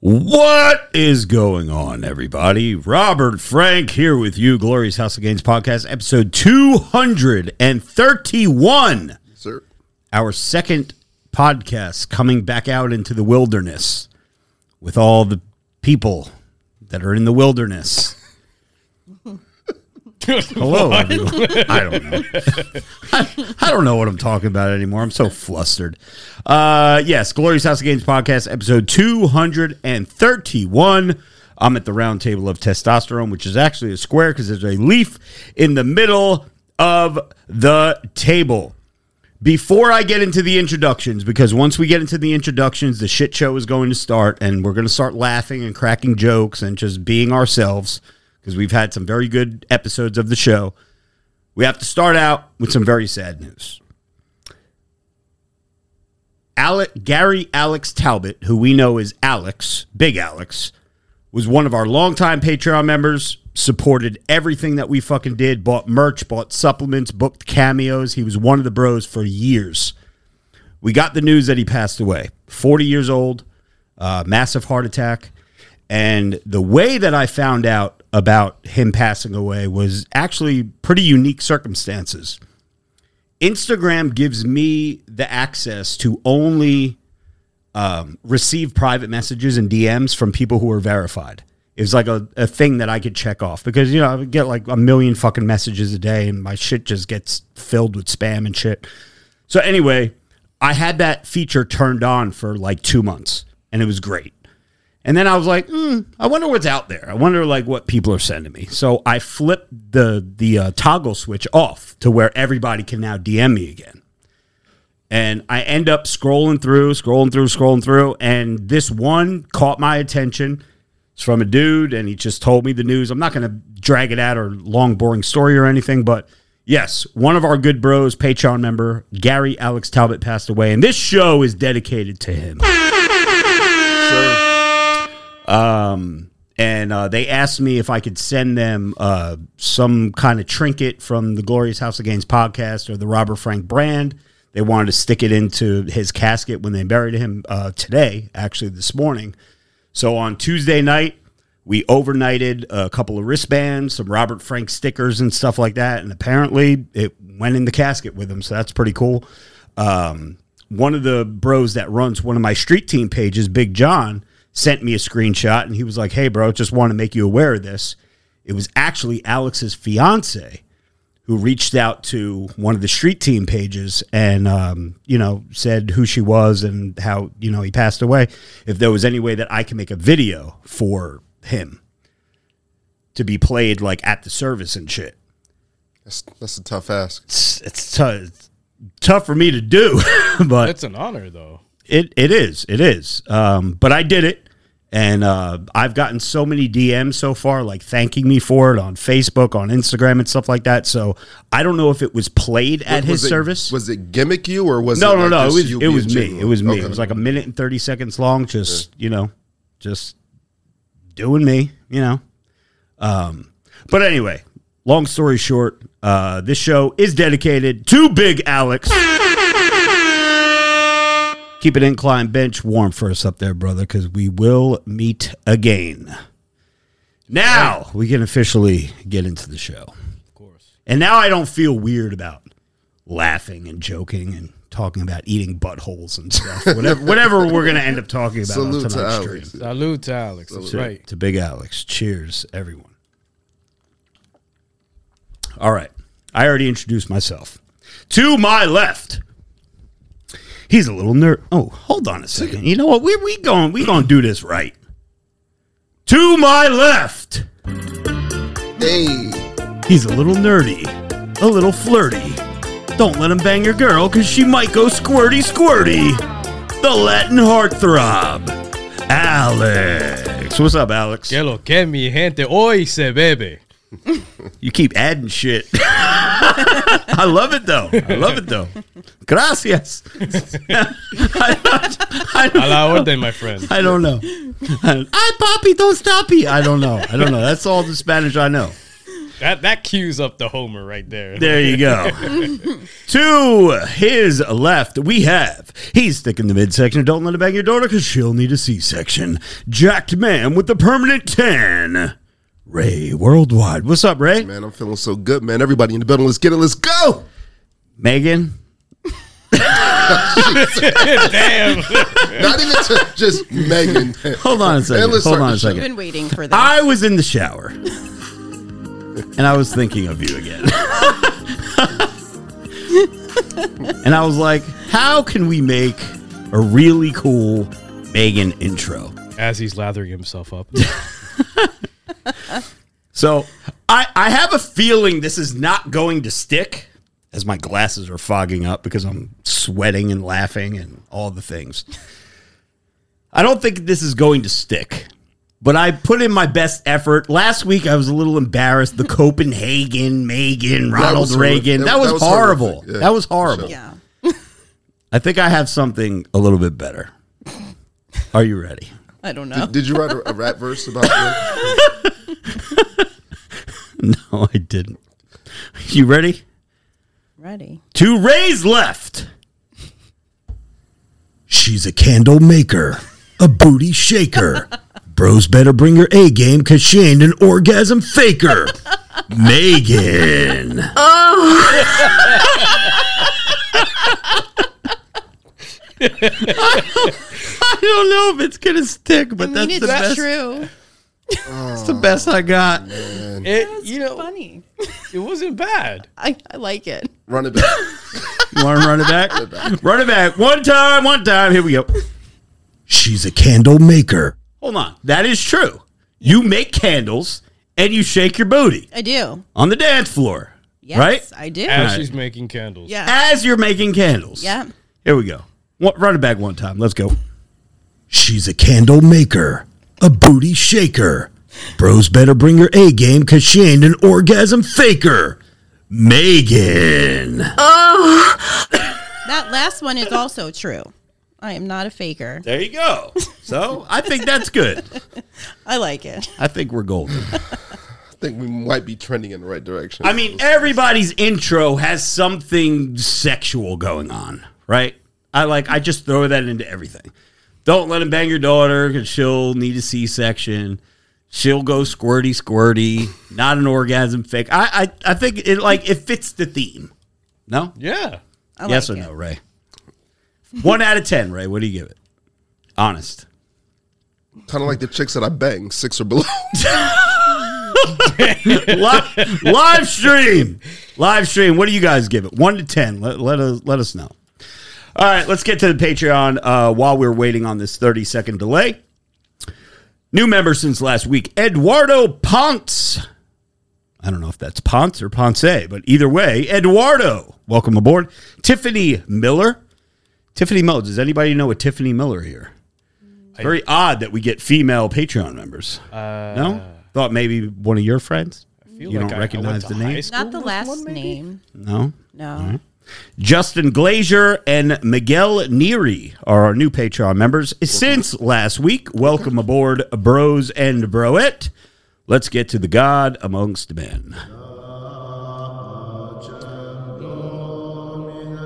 What is going on, everybody? Robert Frank here with you, Glorious House of Gains podcast, episode 231. Sir. Our second podcast coming back out into the wilderness with all the people that are in the wilderness. Hello. I don't know. I, I don't know what I'm talking about anymore. I'm so flustered. Uh, yes, Glorious House of Gains podcast, episode 231. I'm at the round table of testosterone, which is actually a square because there's a leaf in the middle of the table. Before I get into the introductions, because once we get into the introductions, the shit show is going to start, and we're going to start laughing and cracking jokes and just being ourselves because we've had some very good episodes of the show. We have to start out with some very sad news. Alec, Gary Alex Talbot, who we know is Alex, Big Alex, was one of our longtime Patreon members, supported everything that we fucking did, bought merch, bought supplements, booked cameos. He was one of the bros for years. We got the news that he passed away, 40 years old, uh, massive heart attack. And the way that I found out about him passing away was actually pretty unique circumstances. Instagram gives me the access to only um, receive private messages and DMs from people who are verified. It was like a, a thing that I could check off because, you know, I would get like a million fucking messages a day and my shit just gets filled with spam and shit. So, anyway, I had that feature turned on for like two months and it was great. And then I was like, hmm, I wonder what's out there. I wonder like what people are sending me. So I flipped the the uh, toggle switch off to where everybody can now DM me again. And I end up scrolling through, scrolling through, scrolling through, and this one caught my attention. It's from a dude, and he just told me the news. I'm not going to drag it out or long, boring story or anything, but yes, one of our good bros, Patreon member Gary Alex Talbot, passed away, and this show is dedicated to him. Um, and uh, they asked me if I could send them uh, some kind of trinket from the Glorious House of Gains podcast or the Robert Frank brand. They wanted to stick it into his casket when they buried him uh, today, actually this morning. So on Tuesday night, we overnighted a couple of wristbands, some Robert Frank stickers and stuff like that. And apparently it went in the casket with him. So that's pretty cool. Um, one of the bros that runs one of my street team pages, Big John, sent me a screenshot and he was like, Hey, bro, just want to make you aware of this. It was actually Alex's fiance who reached out to one of the street team pages and, um, you know, said who she was and how, you know, he passed away. If there was any way that I can make a video for him to be played like at the service and shit. That's, that's a tough ask. It's, it's, tou- it's tough for me to do, but It's an honor, though. It it is. It is. Um, but I did it. And uh, I've gotten so many DMs so far, like thanking me for it on Facebook, on Instagram, and stuff like that. So I don't know if it was played at his it- service. Was it gimmick you or was no, it no, like no. It was it was me. It was me. Okay. It was like a minute and thirty seconds long. Just you know, just doing me. You know. Um, but anyway, long story short, uh, this show is dedicated to Big Alex. Keep an incline bench warm for us up there, brother, because we will meet again. Now we can officially get into the show. Of course. And now I don't feel weird about laughing and joking and talking about eating buttholes and stuff. Whatever, whatever we're going to end up talking about Salute on tonight's Alex. stream. Salute to Alex. That's To, right. to Big Alex. Cheers, everyone. All right. I already introduced myself. To my left, he's a little nerd. Oh, hold on a second. You know what? We we going we going to do this right. To my left, Hey, he's a little nerdy, a little flirty. Don't let him bang your girl cuz she might go squirty squirty. The Latin heartthrob, Alex. What's up, Alex? Que lo que mi gente hoy se bebe. You keep adding shit. I love it though. I love it though. Gracias. I, A la orden, my friend. I don't know. Ay, papi, don't stop me. I don't know. I don't know. That's all the Spanish I know. That that cues up the Homer right there. There you go. to his left, we have he's thick in the midsection. Don't let her bang your daughter because she'll need a C-section. Jacked man with the permanent tan. Ray Worldwide. What's up, Ray? Man, I'm feeling so good, man. Everybody in the building, let's get it. Let's go. Megan. Damn. Not even to just Megan. Hold on a second. let's Hold on the a show. second. been waiting for this. I was in the shower and I was thinking of you again. and I was like, how can we make a really cool Megan intro? As he's lathering himself up. So I, I have a feeling this is not going to stick as my glasses are fogging up because I'm sweating and laughing and all the things. I don't think this is going to stick, but I put in my best effort. Last week I was a little embarrassed. The Copenhagen, Megan, Ronald was horrific. Reagan. That- That, was that was horrible. Yeah, that was horrible. yeah. I think I have something a little bit better. Are you ready? I don't know. Did you write a, a rap verse about it? No, I didn't. You ready? Ready. To Ray's left. She's a candle maker, a booty shaker. Bros better bring her A game because she ain't an orgasm faker. Megan. Oh. I don't know if it's gonna stick, but I mean, that's it's the best. true. It's the best I got. It, you know, Funny. it wasn't bad. I, I like it. Run it back. You want to run it back? run it back. One time, one time. Here we go. She's a candle maker. Hold on. That is true. You make candles and you shake your booty I do. on the dance floor, Yes, right? I do. As Right. she's making candles. yeah. As you're making candles. Yeah. Here we go. One- Run it back one time. Let's go. She's a candle maker, a booty shaker. Bros better bring her A game because she ain't an orgasm faker. Megan. Oh. that last one is also true. I am not a faker. There you go. So I think that's good. I like it. I think we're golden. I think we might be trending in the right direction. I mean, everybody's intro has something sexual going on, right? I like, I just throw that into everything. Don't let him bang your daughter because she'll need a C section. She'll go squirty, squirty. Not an orgasm fake. I, I, I think it like it fits the theme. No, Yeah. I yes like or it. no, Ray? One out of ten, Ray. What do you give it? Honest. kind of like the chicks that I bang, six or below. live, live stream, live stream. What do you guys give it? One to ten. Let, let us let us know. All right, let's get to the Patreon uh, while we're waiting on this thirty second delay. New member since last week, Eduardo Ponce. I don't know if that's Ponce or Ponce, but either way, Eduardo, welcome aboard. Tiffany Miller. Tiffany Miller. Does anybody know a Tiffany Miller here? Very odd that we get female Patreon members. Uh, no? Thought maybe one of your friends? feel You like don't I- I recognize went to the name? high school Not the last name. No. No. Justin Glazier and Miguel Neary are our new Patreon members since last week. Welcome aboard, bros and broette. Let's get to the God amongst men.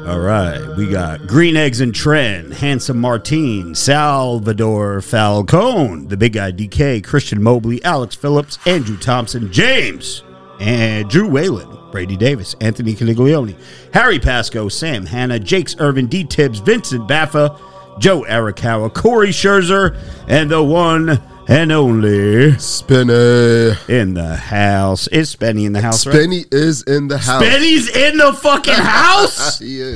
All right, we got Green Eggs and Trend, Handsome Martine, Salvador Falcone, the Big Guy DK, Christian Mobley, Alex Phillips, Andrew Thompson, James, and Drew Whalen, Brady Davis, Anthony Caniglione, Harry Pasco, Sam Hanna, Jakes Irvin, D Tibbs, Vincent Baffa, Joe Arakawa, Corey Scherzer, and the one and only Spenny in the house. Is Spenny in the house, right? Spenny is in the house. Spenny's in the fucking house? He is.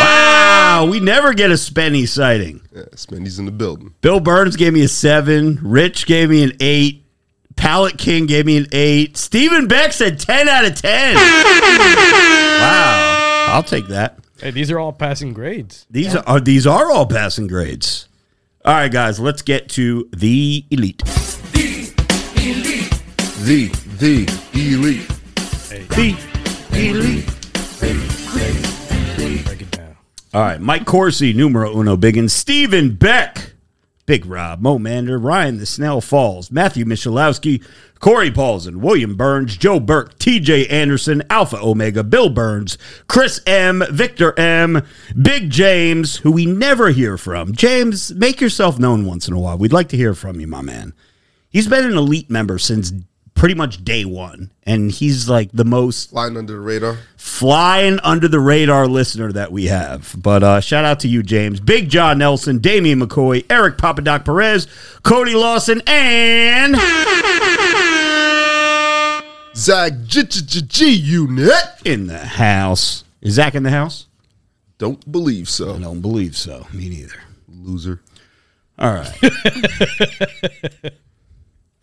Wow, we never get a Spenny sighting. Yeah, Spenny's in the building. Bill Burns gave me a seven. Rich gave me an eight. Pallet King gave me an eight. Stephen Beck said 10 out of 10. wow. I'll take that. Hey, these are all passing grades. These are these are all passing grades. All right, guys, let's get to the elite. The elite. The, the elite. The elite. Break it down. All right, Mike Corsi, numero uno, Biggins, Stephen Beck, Big Rob, Mo Mander, Ryan the Snell Falls, Matthew Michalowski, Corey Paulson, William Burns, Joe Burke, TJ Anderson, Alpha Omega, Bill Burns, Chris M, Victor M, Big James, who we never hear from. James, make yourself known once in a while. We'd like to hear from you, my man. He's been an elite member since pretty much day one, and he's like the most Flying under the radar. flying under the radar listener that we have. But uh, shout out to you, James. Big John Nelson, Damian McCoy, Eric Papadoc Perez, Cody Lawson, and Zach G Unit. in the house. Is Zach in the house? Don't believe so. I don't believe so. Me neither. Loser. All right.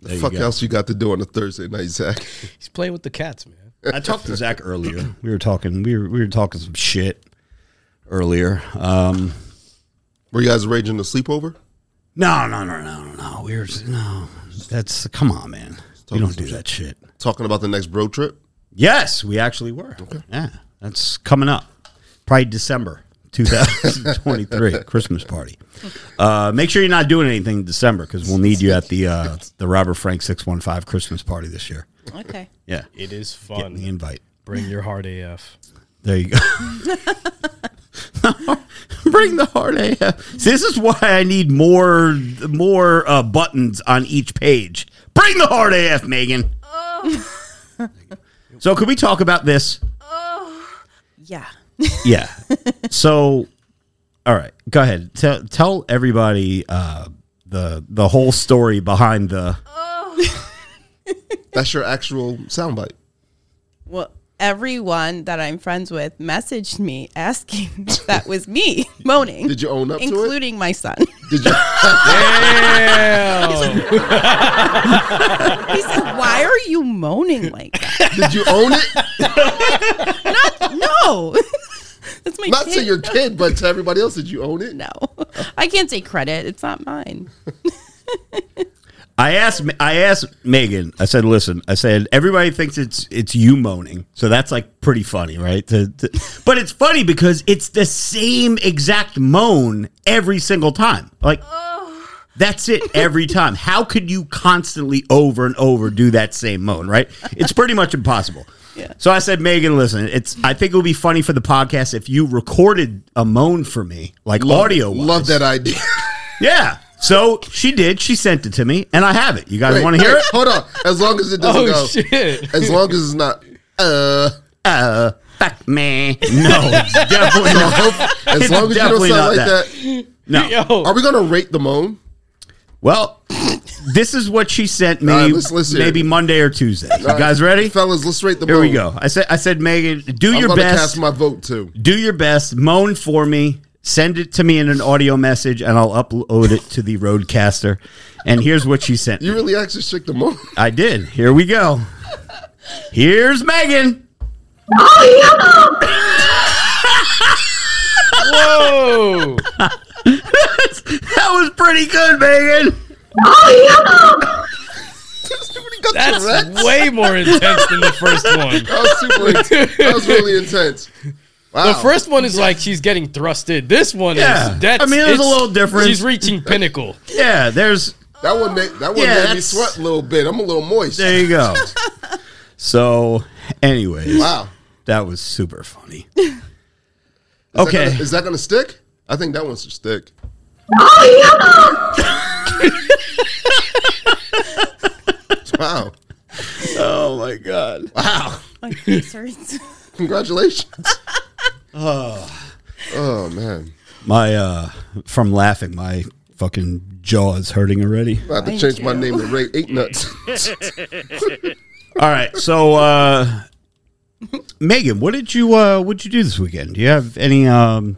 The fuck go. else you got to do on a Thursday night, Zach? He's playing with the cats, man. I talked to Zach earlier. We were talking. We were we were talking some shit earlier. Um, Were you guys arranging a sleepover? no, no, no, no, no, no. We were no. That's come on, man. We don't do that shit. Talking about the next road trip? Yes, we actually were. Yeah, that's coming up. Probably December 2023 Christmas party. Uh, make sure you're not doing anything in December because we'll need you at the uh, the Robert Frank 615 Christmas party this year. Okay. Yeah, It is get fun. the invite. Bring your hard AF. There you go. Bring the hard AF. See, this is why I need more more uh, buttons on each page. Bring the hard AF, Megan. so, could we talk about this? Oh. Yeah. Yeah. so, all right, go ahead. Tell tell everybody uh, the the whole story behind the. That's your actual soundbite. Well, everyone that I'm friends with messaged me asking if that was me moaning. Did you own up to it? including my son. Did you? Damn. He said, "Why are you moaning like that?" Did you own it? No, that's my Not kid. to your kid, but to everybody else. Did you own it? No, I can't say credit. It's not mine. I asked I asked Megan. I said, "Listen, I said everybody thinks it's it's you moaning, so that's like pretty funny, right? To- to- but it's funny because it's the same exact moan every single time. Like oh, that's it every time. How could you constantly over and over do that same moan? Right? It's pretty much impossible. Yeah. So I said, Megan, listen, it's. I think it would be funny for the podcast if you recorded a moan for me, like audio. Love that idea. Yeah. So she did. She sent it to me, and I have it. You guys want to hear wait, it? Hold on. As long as it doesn't Oh go. shit. As long as it's not. Uh. Uh, fuck me. No, definitely not. As long as you don't definitely sound not like that. that. No. Yo. Are we gonna rate the moan? Well, this is what she sent me All right, let's- let's maybe it. Monday or Tuesday. You All right, guys ready? fellas? Let's rate the Here moan. we go. I said, I said, Megan, do I'm your best. cast my vote too. do your best. Moan for me. Send it to me in an audio message, and I'll upload it to the Rodecaster. And here's what she sent. You me. really actually shook the moan. I did. Here we go. Here's Megan. Oh yeah. Whoa. That was pretty good, Megan. Oh yeah. That's way more intense than the first one. That was super. intense. That was really intense. Wow. The first one is like she's getting thrusted. This one Yeah. is that's I mean, there's a little difference. She's reaching pinnacle. Yeah, there's that one made that one Yeah, made me sweat a little bit. I'm a little moist. there you go. so, anyways, Wow. that was super funny. Is that Okay. gonna- is that gonna stick? I think that one should stick. wow. Oh my god. Wow. My face hurts. Congratulations. oh Oh man. My uh from laughing, my fucking jaw is hurting already. I have to Mine change my name to Ray Eight Nuts. All right, so uh Megan, what did you uh what did you do this weekend? Do you have any um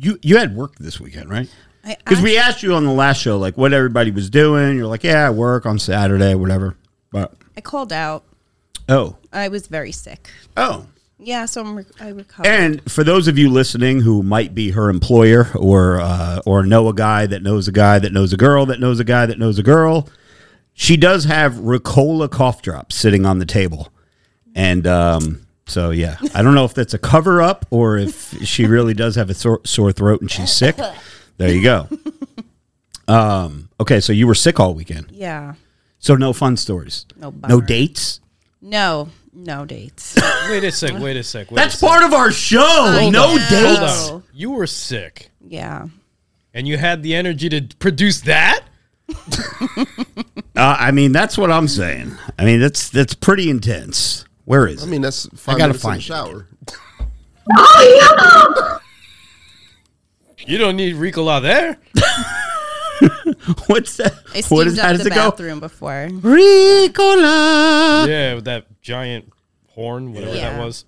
you you had work this weekend, right? Because we asked you on the last show like what everybody was doing. You're like, yeah, I work on Saturday, whatever. But I called out. oh, I was very sick. oh, Yeah, so I'm re- I recovered. And for those of you listening who might be her employer or uh, or know a guy that knows a guy that knows a girl that knows a guy that knows a girl, she does have Ricola cough drops sitting on the table, and um, so yeah, I don't know if that's a cover up or if she really does have a sore, sore throat and she's sick. There you go. Um, okay, so you were sick all weekend, Yeah. so no fun stories, No no dates. No, no dates. Wait a sec. Wait a sec. Wait That's a sec. part of our show. Hold no on, dates. Hold on. You were sick, yeah. and you had the energy to produce that. Uh, I mean, that's what I'm saying. I mean, that's that's pretty intense. Where is I it? mean, that's five gotta minutes in find the it. shower. You don't need Ricola there. What's that? I steamed What is? How up does the it go? bathroom before. Ricola. Yeah, with that giant horn, whatever that Yeah. was.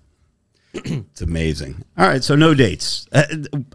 It's amazing. All right, so no dates. Uh,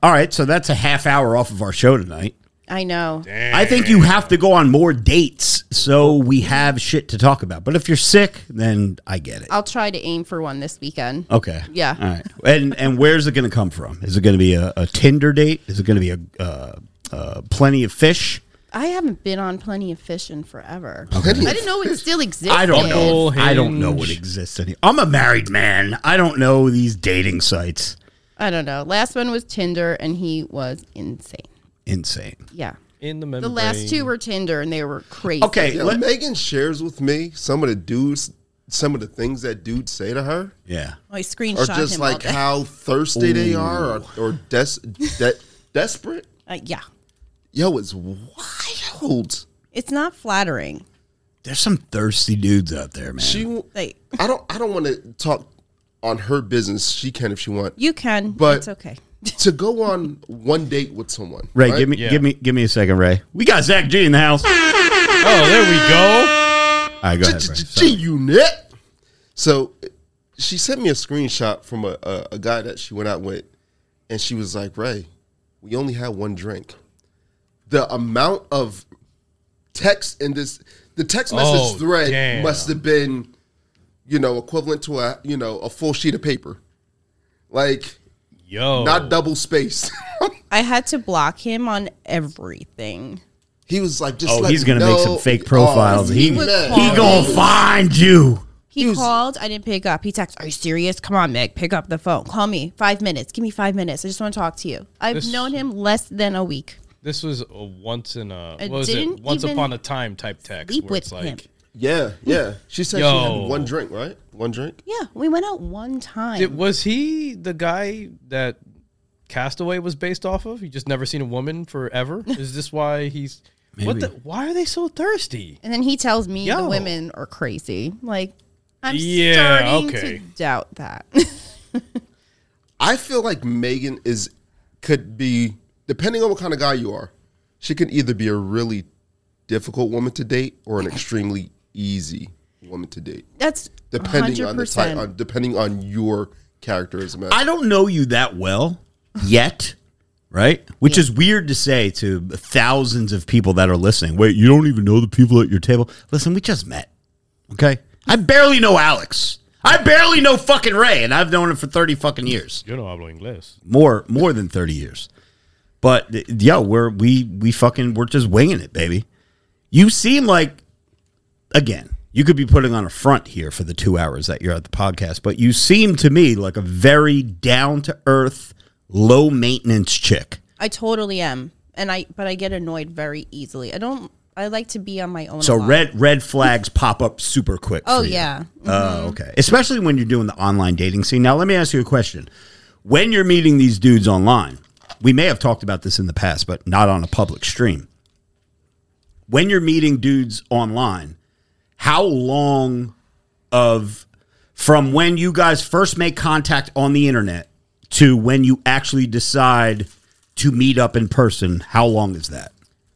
all right, so that's a half hour off of our show tonight. I know. I think you have to go on more dates so we have shit to talk about. But if you're sick, then I get it. I'll try to aim for one this weekend. Okay. Yeah. All right. And and where's it going to come from? Is it going to be a, a Tinder date? Is it going to be a uh, uh, plenty of fish? I haven't been on Plenty of Fish in forever. Plenty I of- didn't know it still existed. I don't know. Bumble, I don't know what exists anymore. I'm a married man. I don't know these dating sites. I don't know. Last one was Tinder, and he was insane. Insane. Yeah. In the middle, The last two were Tinder, and they were crazy. Okay. Yeah, let- Megan shares with me some of the dudes, some of the things that dudes say to her, yeah. I or screenshot just him all like day. how thirsty they are, or, or des- de- desperate. Uh, yeah. Yo, it's wild. It's not flattering. There's some thirsty dudes out there, man. She, Like I don't, I don't want to talk on her business. She can if she want. you can, But- but it's okay. To go on one date with someone, Ray, right? give me, Yeah. give me, give me a second, Ray. We got Zach G in the house. All Oh, there we go. right, go ahead, Ray. G-Unit. So she sent me a screenshot from a, a, a guy that she went out with, and she was like, Ray, we only had one drink. The amount of text in this, the text oh, message Oh, thread damn. must have been, you know, equivalent to a, you know, a full sheet of paper. Like, Yo. not double spaced. I had to block him on everything. he was like, just Oh, let he's me gonna make some fake profiles. Oh, he was man. he gonna find you. He, was- called. I didn't pick up. He texted, "Are you serious? Come on, Meg, pick up the phone. Call me. Five minutes. Give me five minutes. I just want to talk to you. I've This- known him less than a week. This was a once in a I what was it? didn't Once even upon a time type text sleep where it's with like him. Yeah, yeah. She said she Yo. had one drink, right? One drink. Yeah, we went out one time. Did, was he the guy that Castaway was based off of? You just never seen a woman forever? Is this why he's what the why are they so thirsty? and then he tells me Yo. the women are crazy. Like, I'm Yeah, starting okay. to doubt that. I feel like Megan is could be depending on what kind of guy you are. She could either be a really difficult woman to date or an extremely easy woman to date, That's depending 100%. on the type, on, depending on your character as a man. I don't know you that well yet, right? Which is weird to say to thousands of people that are listening. Wait, you don't even know the people at your table? Listen, we just met. Okay? I barely know Alex. I barely know fucking Ray, and I've known him for 30 fucking years. Yo no hablo inglés. More more than 30 years. But th- yo, we're we we fucking we're just winging it, baby. You seem like again, you could be putting on a front here for the 2 hours that you're at the podcast, but you seem to me like a very down to earth, low maintenance chick. I totally am, and I but I get annoyed very easily. I don't. I like to be on my own. So red red flags pop up super quick. Oh yeah. Oh, mm-hmm. okay. Especially when you're doing the online dating scene. Now, let me ask you a question. When you're meeting these dudes online, we may have talked about this in the past, but not on a public stream. When you're meeting dudes online, how long of from when you guys first make contact on the internet to when you actually decide to meet up in person, how long is that?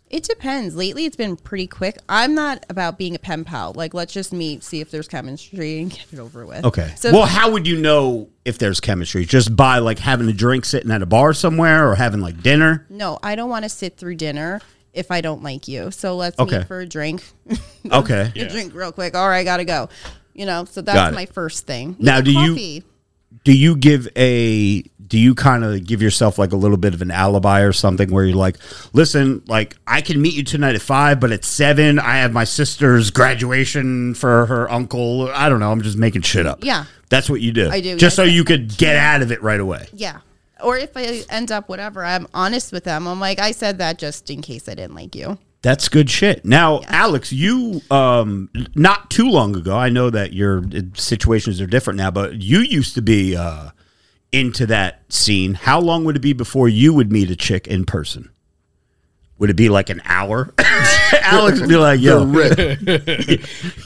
It depends. Lately, it's been pretty quick. I'm not about being a pen pal. Like, let's just meet, see if there's chemistry, and get it over with. Okay. So, well, how would you know if there's chemistry? Just by like having a drink sitting at a bar somewhere or having like dinner? no, I don't want to sit through dinner if I don't like you. So let's Okay. meet for a drink. Okay. A drink real quick. All right, gotta go. You know, so that's my first thing. Now, Yeah, do you- do you give a do you kind of give yourself like a little bit of an alibi or something where you're like, listen, like I can meet you tonight at five, but at seven I have my sister's graduation for her uncle. I don't know. I'm just making shit up. Yeah. that's what you do. I do, just so yes. you could get out of it right away. Yeah. Or if I end up whatever, I'm honest with them. I'm like, I said that just in case I didn't like you. That's good shit. Now, Alex, you um not too long ago, I know that your uh, situations are different now, but you used to be uh into that scene. How long would it be before you would meet a chick in person? Would it be like an hour? Alex would be like, The "Yo,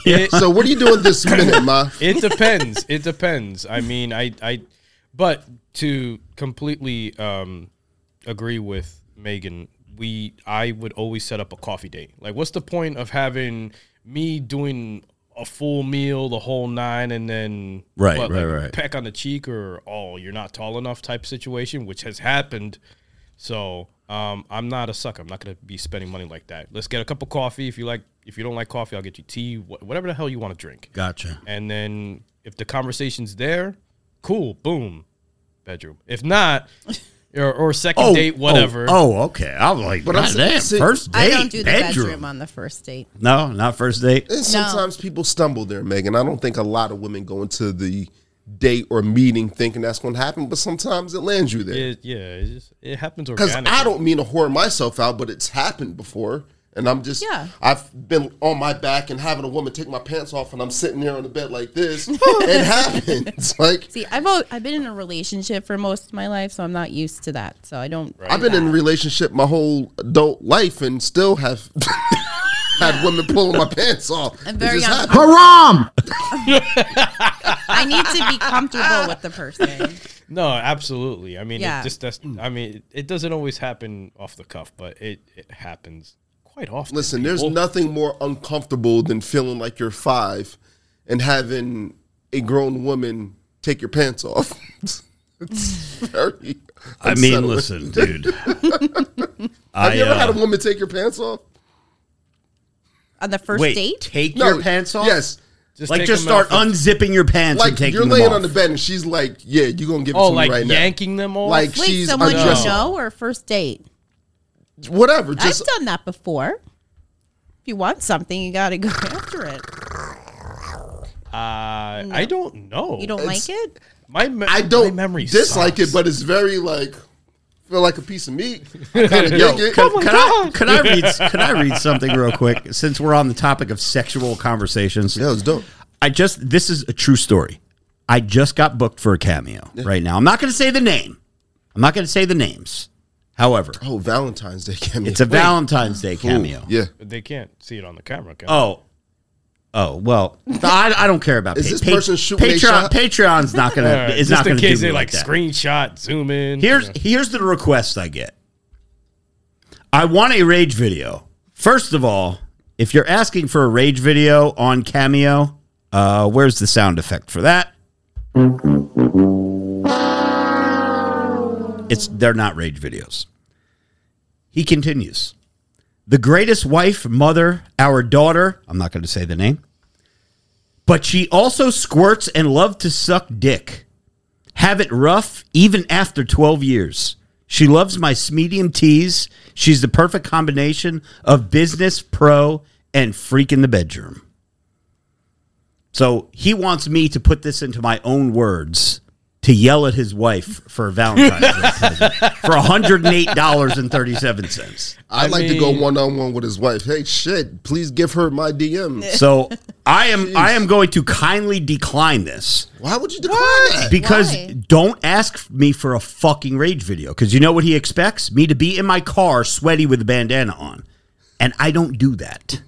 rip. So what are you doing this minute, ma? It depends. it depends. I mean, I, I, but to completely um, agree with Megan, we, I would always set up a coffee date. Like, what's the point of having me doing a full meal, the whole nine, and then Right, what, right, like, right. peck on the cheek or oh, you're not tall enough type situation, which has happened. So um, I'm not a sucker. I'm not gonna be spending money like that. Let's get a cup of coffee. If you like, if you don't like coffee, I'll get you tea. wh- Whatever the hell you want to drink. gotcha." And then if the conversation's there, cool, boom, bedroom. If not, or, or second oh, date, oh, whatever. Oh, oh, okay. I was like, But I'm damn, saying- first date, I don't do the bedroom. bedroom on the first date. No, not first date. And sometimes people stumble there, Megan. I don't think a lot of women go into the date or meeting thinking that's going to happen, but sometimes it lands you there. It, yeah, it, just, it happens Because. I don't mean to whore myself out, but it's happened before. And I'm just, Yeah. I've been on my back and having a woman take my pants off, and I'm sitting there on the bed like this. it happens. Like, See, I've al- I've been in a relationship for most of my life, so I'm not used to that. So I don't. I've been in a relationship my whole adult life and still have had women pulling my pants off. I'm very just un- Haram! I need to be comfortable with the person. No, absolutely. I mean, Yeah. it just that's. I mean, it, it doesn't always happen off the cuff, but it, it happens quite often. Listen, there's nothing more uncomfortable than feeling like you're five and having a grown woman take your pants off. it's very. I mean, listen, dude. Have I, you ever had uh, a woman take your pants off? On the first wait, date, take your pants off? Yes. Just like just start unzipping your pants Like and taking you're laying on the bed and she's like, "Yeah, you're gonna give it Oh, to like me right yanking now." them off. Like wait, she's someone you undressing. know or first date? Whatever. Just I've done that before. If you want something, you got to go after it. Uh, I don't know. You don't It's- like it? My me- I don't My memory dislike sucks. it, but it's very like feel like a piece of meat. I kind of dig it. Could, could I, could I read? Could I read something real quick? Since we're on the topic of sexual conversations, Yeah, it's dope. I just this is a true story. I just got booked for a cameo right now. I'm not going to say the name. I'm not going to say the names. However, Oh, Valentine's Day cameo. it's a Valentine's Day cameo. Yeah. They can't see it on the camera. Can they? Oh. Oh well, I, I don't care about. Is pa- this pa- person shooting a Patreon? shot? Patreon's not gonna. All right, is just not in gonna case do me they like that. screenshot, zoom in. Here's you know. here's the request I get. I want a rage video. First of all, if you're asking for a rage video on Cameo, uh, where's the sound effect for that? It's they're not rage videos. He continues. The greatest wife, mother, our daughter, I'm not going to say the name, but she also squirts and loves to suck dick have it rough even after 12 years. She loves my medium teas. She's the perfect combination of business, pro, and freak in the bedroom. So he wants me to put this into my own words to yell at his wife for a Valentine's Day present for $108.37. I'd like to go one on one with his wife. Hey, shit, please give her my DM. So I am I am going to kindly decline this. Why would you decline that? Because Why? don't ask me for a fucking rage video. Because you know what he expects? Me to be in my car sweaty with a bandana on. And I don't do that.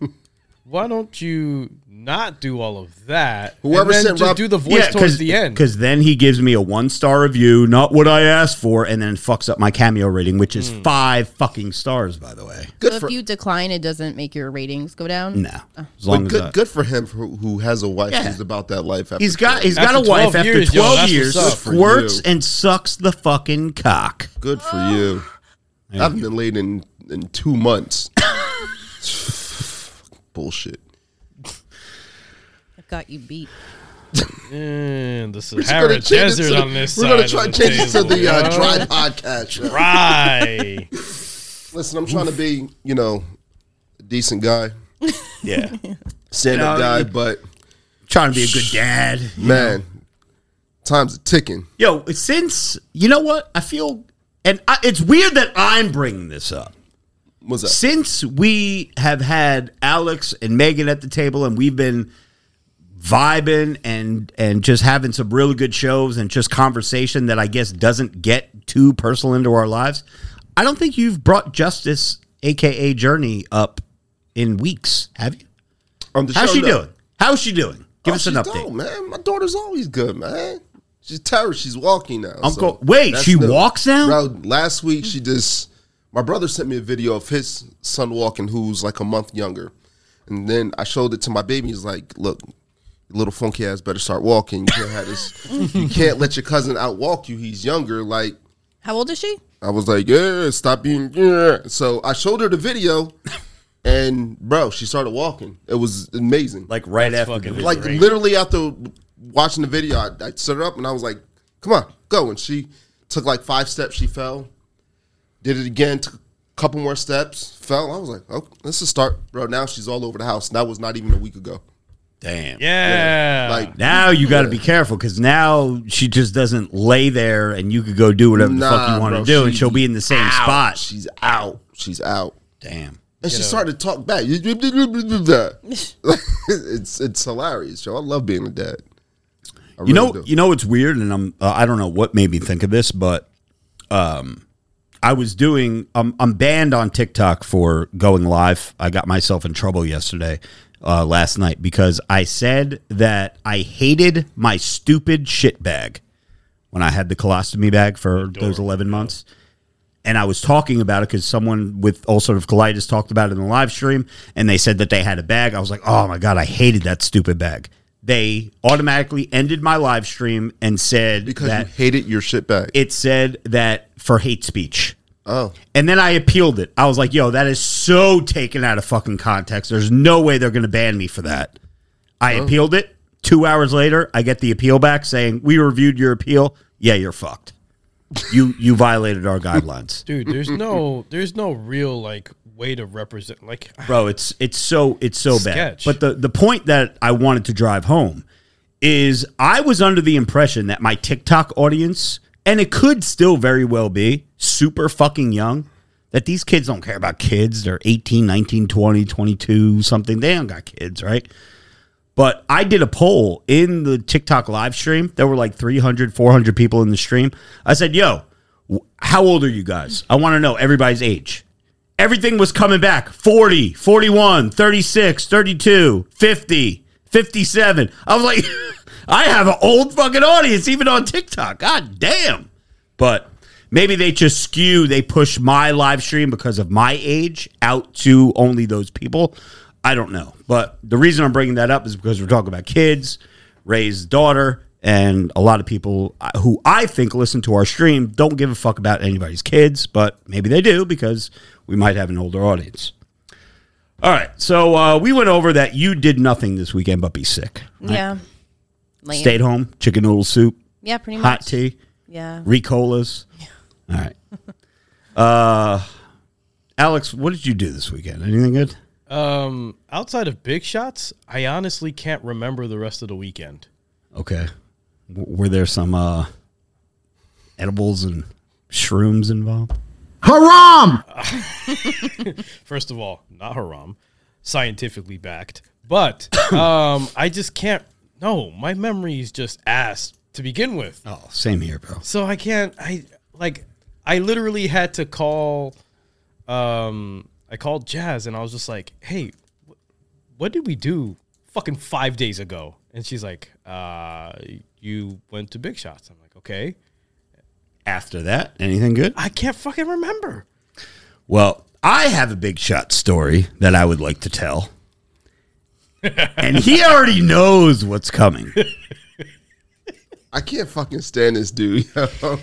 Why don't you not do all of that? Whoever and then sent just Rob- do the voice towards the end. Because then he gives me a one star review, not what I asked for, and then fucks up my cameo rating, which is hmm. five fucking stars, by the way. Good so for if you decline, it doesn't make your ratings go down. No. Oh. As long but as good, I- good for him who, who has a wife Yeah. who's about that life. After He's got 12. he's got After a wife 12 after years, yo, twelve that's years, what's squirts Good for you. and sucks the fucking cock. good for you. I haven't been laid in in two months. Bullshit. I've got you beat. in the We're just gonna Sahara Desert to- on this We're side. gonna try to change it to the uh, yo. dry podcast. yo. Right. Listen, I'm trying to be, you know, a decent guy, Yeah. stand up guy, but Trying to be a good dad. man, time's a ticking. Yo, since, you know what? I feel, and I, it's weird that I'm bringing this up. What's up? Since we have had Alex and Megan at the table and we've been vibing and and just having some really good shows and just conversation that I guess doesn't get too personal into our lives, I don't think you've brought Justice, aka Journey, up in weeks, have you? On the How's show, she no. doing? How's she doing? Give Oh, us an update. dope, man. My daughter's always good, man. She's terror. She's walking now. Uncle- wait, that's she walks now? Bro, last week she just. My brother sent me a video of his son walking, who's like a month younger, and then I showed it to my baby. He's like, "Look, little funky ass better start walking. You can't have this. you can't let your cousin outwalk you. He's younger. Like How old is she? I was like, yeah, stop being. Yeah. So I showed her the video, and bro, she started walking. It was amazing. Like right That's after the fucking like great. literally after watching the video, I, I set her up and I was like, "Come on, go!" And she took like five steps. She fell. Did it again. Took a couple more steps. Fell. I was like, "Oh, this is a start, bro." Now she's all over the house. That was not even a week ago. Damn. Yeah. Like Now you got to be careful because now she just doesn't lay there, and you could go do whatever the fuck you want to bro, do, and she she'll be in the same out. spot. She's out. She's out. Damn. And she started to talk back. it's it's hilarious, yo. I love being a dad. I You know, do. you know, it's weird, and I'm uh, I don't know what made me think of this, but um, I was doing I'm I'm banned on TikTok for going live. I got myself in trouble yesterday, uh, last night because I said that I hated my stupid shit bag when I had the colostomy bag for those eleven months. and I was talking about it because someone with ulcerative colitis talked about it in the live stream, and they said that they had a bag. I was like, oh my god, I hated that stupid bag. They automatically ended my live stream and said because that you hated your shit bag. it said that for hate speech. Oh, And then I appealed it. I was like, yo, that is so taken out of fucking context. There's no way they're going to ban me for that. I oh. appealed it. Two hours later, I get the appeal back saying, we reviewed your appeal. Yeah, you're fucked. You you violated our guidelines. dude, there's no there's no real like way to represent like bro it's it's so it's so bad but the the point that i wanted to drive home is i was under the impression that my tiktok audience and it could still very well be super fucking young that these kids don't care about kids. They're 18 19 20 22 something. They don't got kids right? But i did a poll in the tiktok live stream. There were like 300 400 people in the stream. I said yo how old are you guys? I want to know everybody's age. Everything was coming back. 40 41 36 32 50 57 i was like i have an old fucking audience even on tiktok god damn but maybe they just skew they push my live stream because of my age out to only those people i don't know but the reason i'm bringing that up is because we're talking about kids ray's daughter and a lot of people uh, who I think listen to our stream don't give a fuck about anybody's kids, but maybe they do because we might have an older audience. All right, so uh, we went over that you did nothing this weekend but be sick. Yeah. Lame. Stayed home, chicken noodle soup, Yeah, pretty much. hot tea, Yeah. Ricolas. Yeah. All right. Uh, Alex, what did you do this weekend? Anything good? um outside of big shots, I honestly can't remember the rest of the weekend. Okay. W- were there some uh, edibles and shrooms involved? Haram! First of all, not haram, scientifically backed. But um I just can't no, my memory is just ass to begin with. Oh, same here, bro. So I can't. I like. I literally had to call. Um, I called Jazz and I was just like, "Hey, wh- what did we do fucking five days ago?" And she's like, "Uh, you went to Big Shots." I'm like, "Okay." After that, anything good? I can't fucking remember. Well, I have a big shot story that I would like to tell. And he already knows what's coming. I can't fucking stand this dude. yo.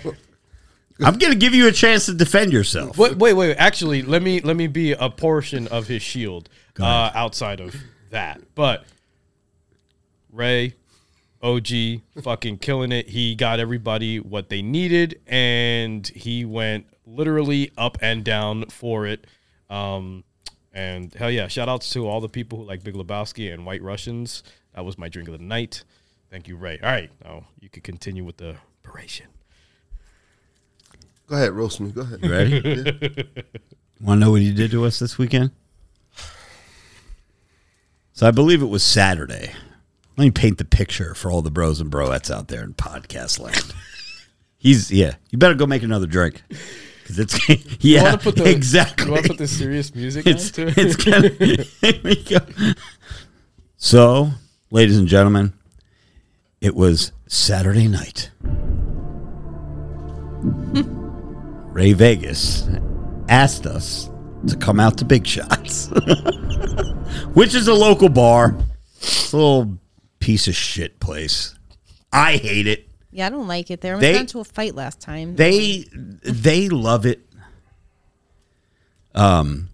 I'm going to give you a chance to defend yourself. Wait, wait, wait. Actually, let me let me be a portion of his shield uh, outside of that. But Ray, OG fucking killing it. He got everybody what they needed, and he went literally up and down for it. Um, and hell yeah, shout outs to all the people who like Big Lebowski and White Russians. That was my drink of the night. Thank you, Ray. All right, now you can continue with the operation. Go ahead, roast me. Go ahead. You ready? Want to know what he did to us this weekend? So I believe it was Saturday. Let me paint the picture for all the bros and broettes out there in podcast land. He's yeah. You better go make another drink because it's yeah wanna put the- exactly. You want to put the serious music it's on to it? it's gonna here we go. So, ladies and gentlemen, it was Saturday night. Ray Vegas asked us to come out to Big Shots, which is a local bar. It's a little piece of shit place. I hate it. Yeah, I don't like it there. They- got into a fight last time. They they love it. Um,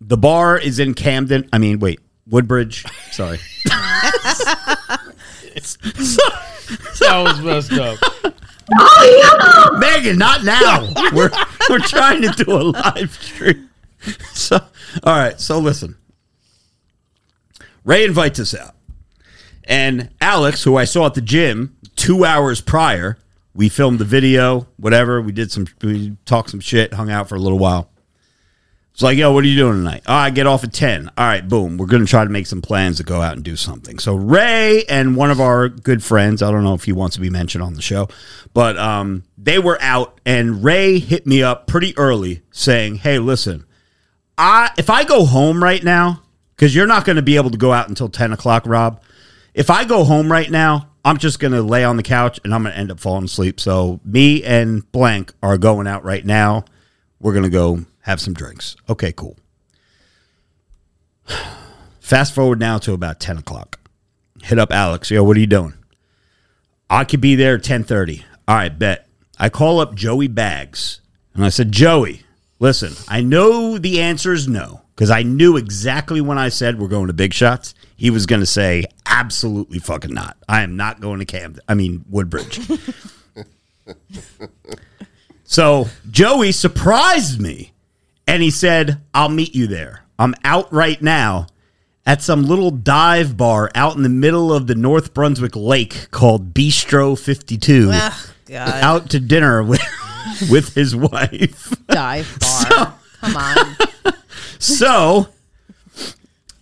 the bar is in Camden. I mean, wait, Woodbridge. Sorry. that was messed up. Oh, yeah. Megan, not now. We're we're trying to do a live stream. So, all right. So listen. Ray invites us out, and Alex, who I saw at the gym two hours prior, we filmed the video. Whatever. We did some. We talked some shit. Hung out for a little while. It's like, yo, what are you doing tonight? Oh, I get off at 10. All right, boom. We're going to try to make some plans to go out and do something. So, Ray and one of our good friends, I don't know if he wants to be mentioned on the show, but um, they were out, and Ray hit me up pretty early saying, hey, listen, I if I go home right now, because you're not going to be able to go out until 10 o'clock, Rob. If I go home right now, I'm just going to lay on the couch and I'm going to end up falling asleep. So, me and Blank are going out right now. We're going to go have some drinks. Okay, cool. Fast forward now to about 10 o'clock. Hit up Alex. Yo, what are you doing? I could be there at 1030. All right, bet. I call up Joey Bags and I said, Joey, listen, I know the answer is no because I knew exactly when I said we're going to big shots, he was going to say, absolutely fucking not. I am not going to Camden. I mean, Woodbridge. so Joey surprised me and he said, I'll meet you there. I'm out right now at some little dive bar out in the middle of the North Brunswick Lake called Bistro 52. Ugh, God. Out to dinner with, with his wife. Dive bar. Come on. So,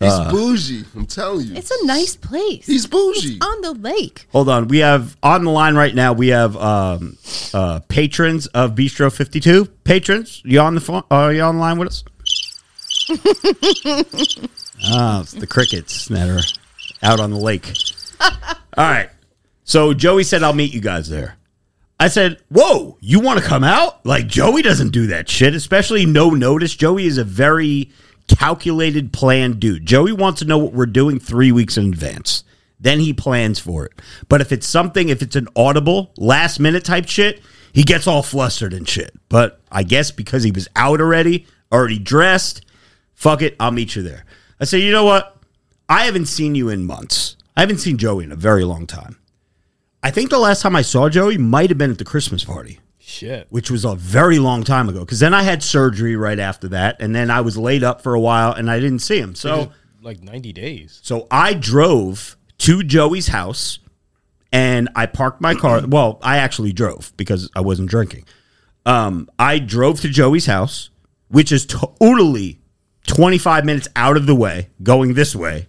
He's bougie. I'm telling you. It's a nice place. He's bougie. on the lake. hold on. We have on the line right now, we have um, uh, patrons of Bistro 52. Patrons, you on the phone? Are you on the line with us? Ah, it's the crickets that are out on the lake. All right. So Joey said, I'll meet you guys there. I said, Whoa, you want to come out? Like, Joey doesn't do that shit, especially no notice. Joey is a very calculated, planned dude. Joey wants to know what we're doing three weeks in advance. Then he plans for it. But if it's something, if it's an audible, last minute type shit, he gets all flustered and shit. But I guess because he was out already, already dressed, fuck it, I'll meet you there. I said, you know what? I haven't seen you in months. I haven't seen Joey in a very long time. I think the last time I saw Joey might have been at the Christmas party, Shit. which was a very long time ago. Because then I had surgery right after that, and then I was laid up for a while, and I didn't see him. So, like 90 days. so I drove to Joey's house, and I parked my car. Well, I actually drove because I wasn't drinking. Um, I drove to Joey's house, which is totally 25 minutes out of the way, going this way.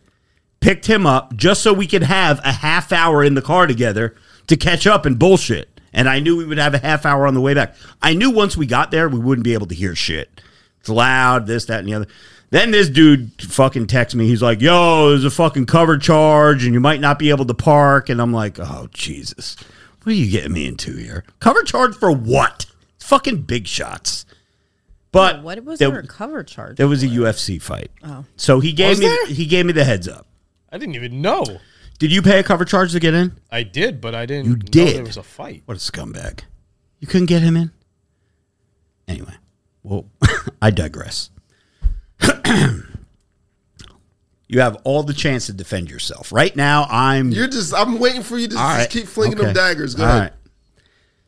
Picked him up just so we could have a half hour in the car together to catch up and bullshit. And I knew we would have a half hour on the way back. I knew once we got there, we wouldn't be able to hear shit. It's loud, this, that, and the other. Then this dude fucking texts me. He's like, yo, there's a fucking cover charge and you might not be able to park. And I'm like, oh, Jesus. What are you getting me into here? Cover charge for what? It's fucking big shots. But what was there, there a cover charge? there was a? UFC fight. Oh. So he gave Was me there? he gave me the heads up. I didn't even know. Did you pay a cover charge to get in? I did, but I didn't You know did? there was a fight. What a scumbag. You couldn't get him in? Anyway, well, I digress. you have all the chance to defend yourself. Right now, I'm You're just. I'm waiting for you to just right. keep flinging Okay. them daggers. Go All ahead. right.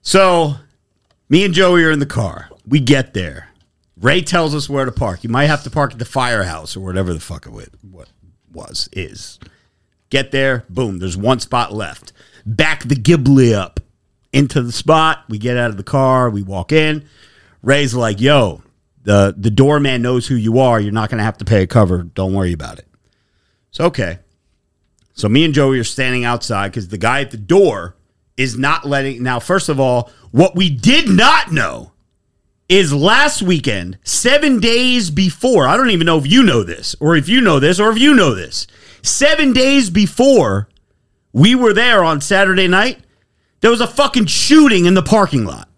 So, me and Joey are in the car. We get there. Ray tells us where to park. You might have to park at the firehouse or whatever the fuck it wa- what was is. Get there. Boom. There's one spot left. Back the Ghibli up into the spot. We get out of the car. We walk in. Ray's like, "Yo, the the doorman knows who you are. You're not going to have to pay a cover. Don't worry about it." So okay. So me and Joey are standing outside because the guy at the door is not letting. Now, first of all, what we did not know is last weekend, seven days before. I don't even know if you know this, or if you know this, or if you know this. Seven days before we were there on Saturday night, there was a fucking shooting in the parking lot.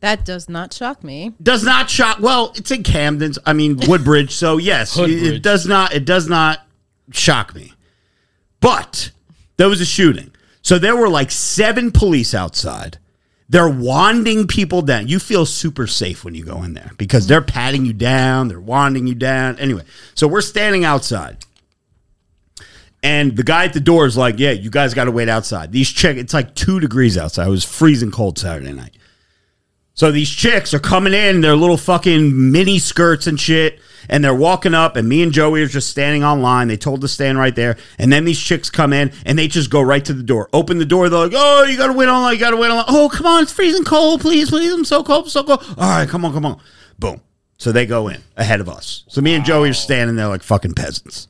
That does not shock me. Does not shock. Well, it's in Camden's. I mean Woodbridge. So yes, it, it does not. It does not shock me. But there was a shooting. So there were like seven police outside. They're wanding people down. You feel super safe when you go in there because they're patting you down, they're wanding you down. Anyway, so we're standing outside. And the guy at the door is like, Yeah, you guys got to wait outside. These check, it's like two degrees outside. It was freezing cold Saturday night. So these chicks are coming in, their little fucking mini skirts and shit, and they're walking up, and me and Joey are just standing on line. They told to stand right there, and then these chicks come in, and they just go right to the door, open the door. They're like, "Oh, you gotta wait online, you gotta wait online. Oh, come on, it's freezing cold, please, please. I'm so cold, so cold. All right, come on, come on. Boom. So they go in ahead of us. So me and Joey are standing there like fucking peasants.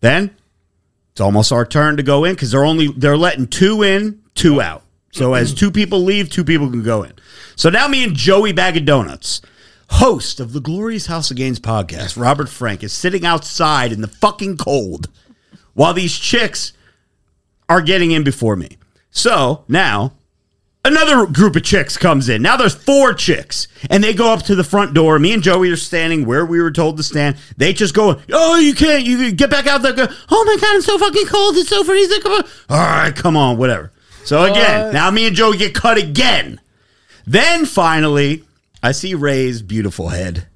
Then it's almost our turn to go in because they're only they're letting two in, two out. So as two people leave, two people can go in. So now me and Joey Bag of Donuts, host of the Glorious House of Gains podcast, Robert Frank, is sitting outside in the fucking cold while these chicks are getting in before me. So now another group of chicks comes in. Now there's four chicks, and they go up to the front door. Me and Joey are standing where we were told to stand. They just go, "Oh, you can't! You get back out there!" Go, "Oh my god, it's so fucking cold! It's so freezing!" Come on! All right, come on, whatever. So again, now me and Joey get cut again. Then finally, I see Ray's beautiful head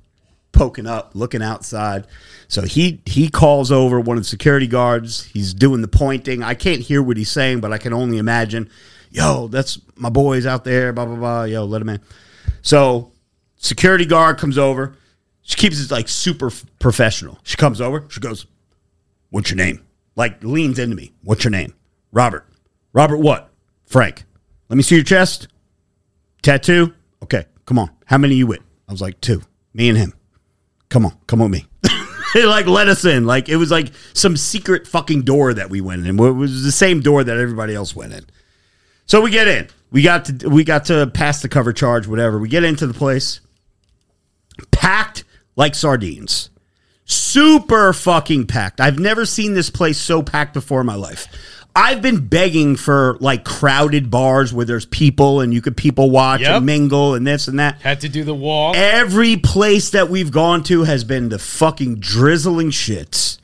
poking up, looking outside. So he he calls over one of the security guards. He's doing the pointing. I can't hear what he's saying, but I can only imagine. Yo, that's my boys out there. Blah blah blah. Yo, let him in. So security guard comes over. She keeps it like super professional. She comes over. She goes, "What's your name?" Like leans into me. "What's your name?" Robert. Robert what? Frank. Let me see your chest. Tattoo? Okay, come on. How many you with? I was like, two. Me and him. Come on, come with me. they like let us in. Like it was like some secret fucking door that we went in. It was the same door that everybody else went in. So we get in. We got to we got to pass the cover charge, whatever. We get into the place. Packed like sardines. Super fucking packed. I've never seen this place so packed before in my life. I've been begging for like crowded bars where there's people and you could people watch Yep. and mingle and this and that. Had to do the walk. Every place that we've gone to has been the fucking drizzling shits.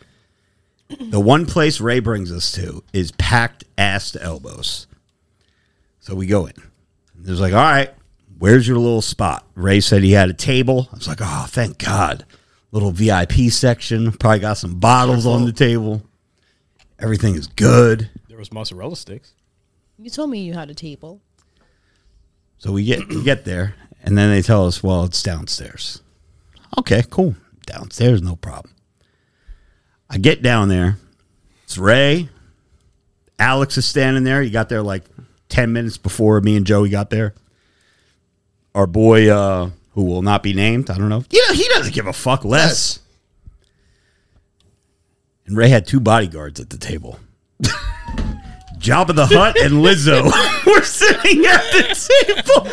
The one place Ray brings us to is packed ass to elbows. So we go in. It was like, all right, where's your little spot? Ray said he had a table. I was like, oh, thank God. Little VIP section. Probably got some bottles on the table. Everything is good. There was mozzarella sticks. You told me you had a table. So we get we get there, and then they tell us, well, it's downstairs. Okay, cool. Downstairs, no problem. I get down there. It's Ray. Alex is standing there. He got there like 10 minutes before me and Joey got there. Our boy, uh, who will not be named, I don't know. You know, he doesn't give a fuck less. And Ray had two bodyguards at the table. Jabba the Hutt and Lizzo were sitting at the table.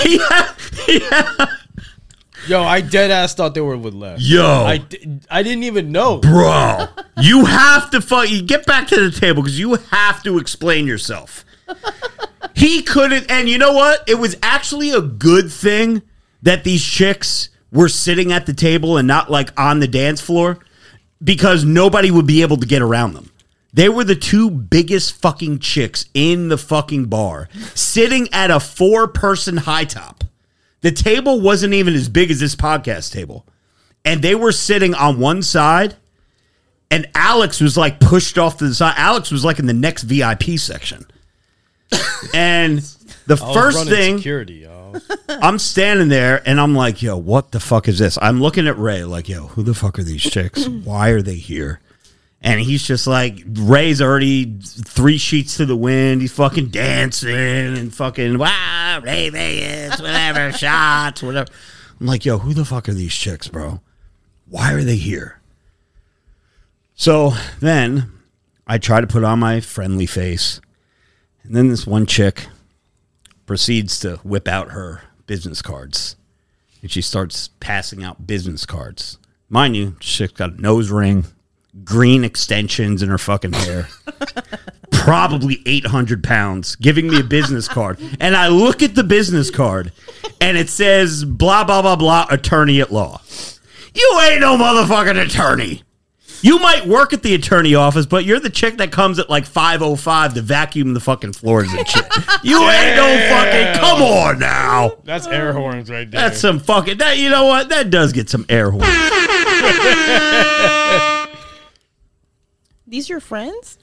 he had, Yo, I dead ass thought they were with Les. Yo. I, I didn't even know. bro, you have to fuck. You get back to the table because you have to explain yourself. He couldn't, and you know what? It was actually a good thing that these chicks were sitting at the table and not like on the dance floor because nobody would be able to get around them. They were the two biggest fucking chicks in the fucking bar, sitting at a four person high top. The table wasn't even as big as this podcast table. And they were sitting on one side, and Alex was like pushed off to the side. Alex was like in the next VIP section. and the first thing security. I'm standing there and I'm like, yo, what the fuck is this? I'm looking at Ray like, yo, who the fuck are these chicks? Why are they here? And he's just like, Ray's already three sheets to the wind. He's fucking dancing and fucking, wow, Ray Vegas, whatever, shots, whatever. I'm like, yo, who the fuck are these chicks, bro? Why are they here? So then I try to put on my friendly face. And then this one chick proceeds to whip out her business cards. And she starts passing out business cards. Mind you, she's got a nose ring, green extensions in her fucking hair, probably 800 pounds, giving me a business card. And I look at the business card and it says, blah, blah, blah, blah, attorney at law. You ain't no motherfucking attorney. You might work at the attorney office, but you're the chick that comes at like 505 to vacuum the fucking floors and shit. You ain't no fucking come on now. That's air horns right there. That's some fucking that you know what? That does get some air horns. These your friends?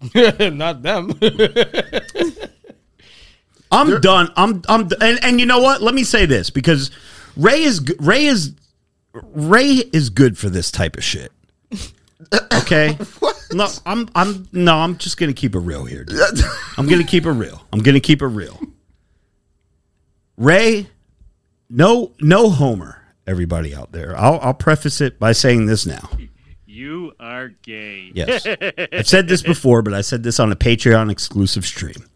not them. I'm done. I'm I'm and, and you know what? Let me say this because Ray is Ray is Ray is good for this type of shit. Okay? no, I'm I'm no, I'm just gonna keep it real here. Dude. I'm gonna keep it real. I'm gonna keep it real. Ray, no no Homer, everybody out there. I'll I'll preface it by saying this now. You are gay. Yes. I've said this before, but I said this on a Patreon exclusive stream.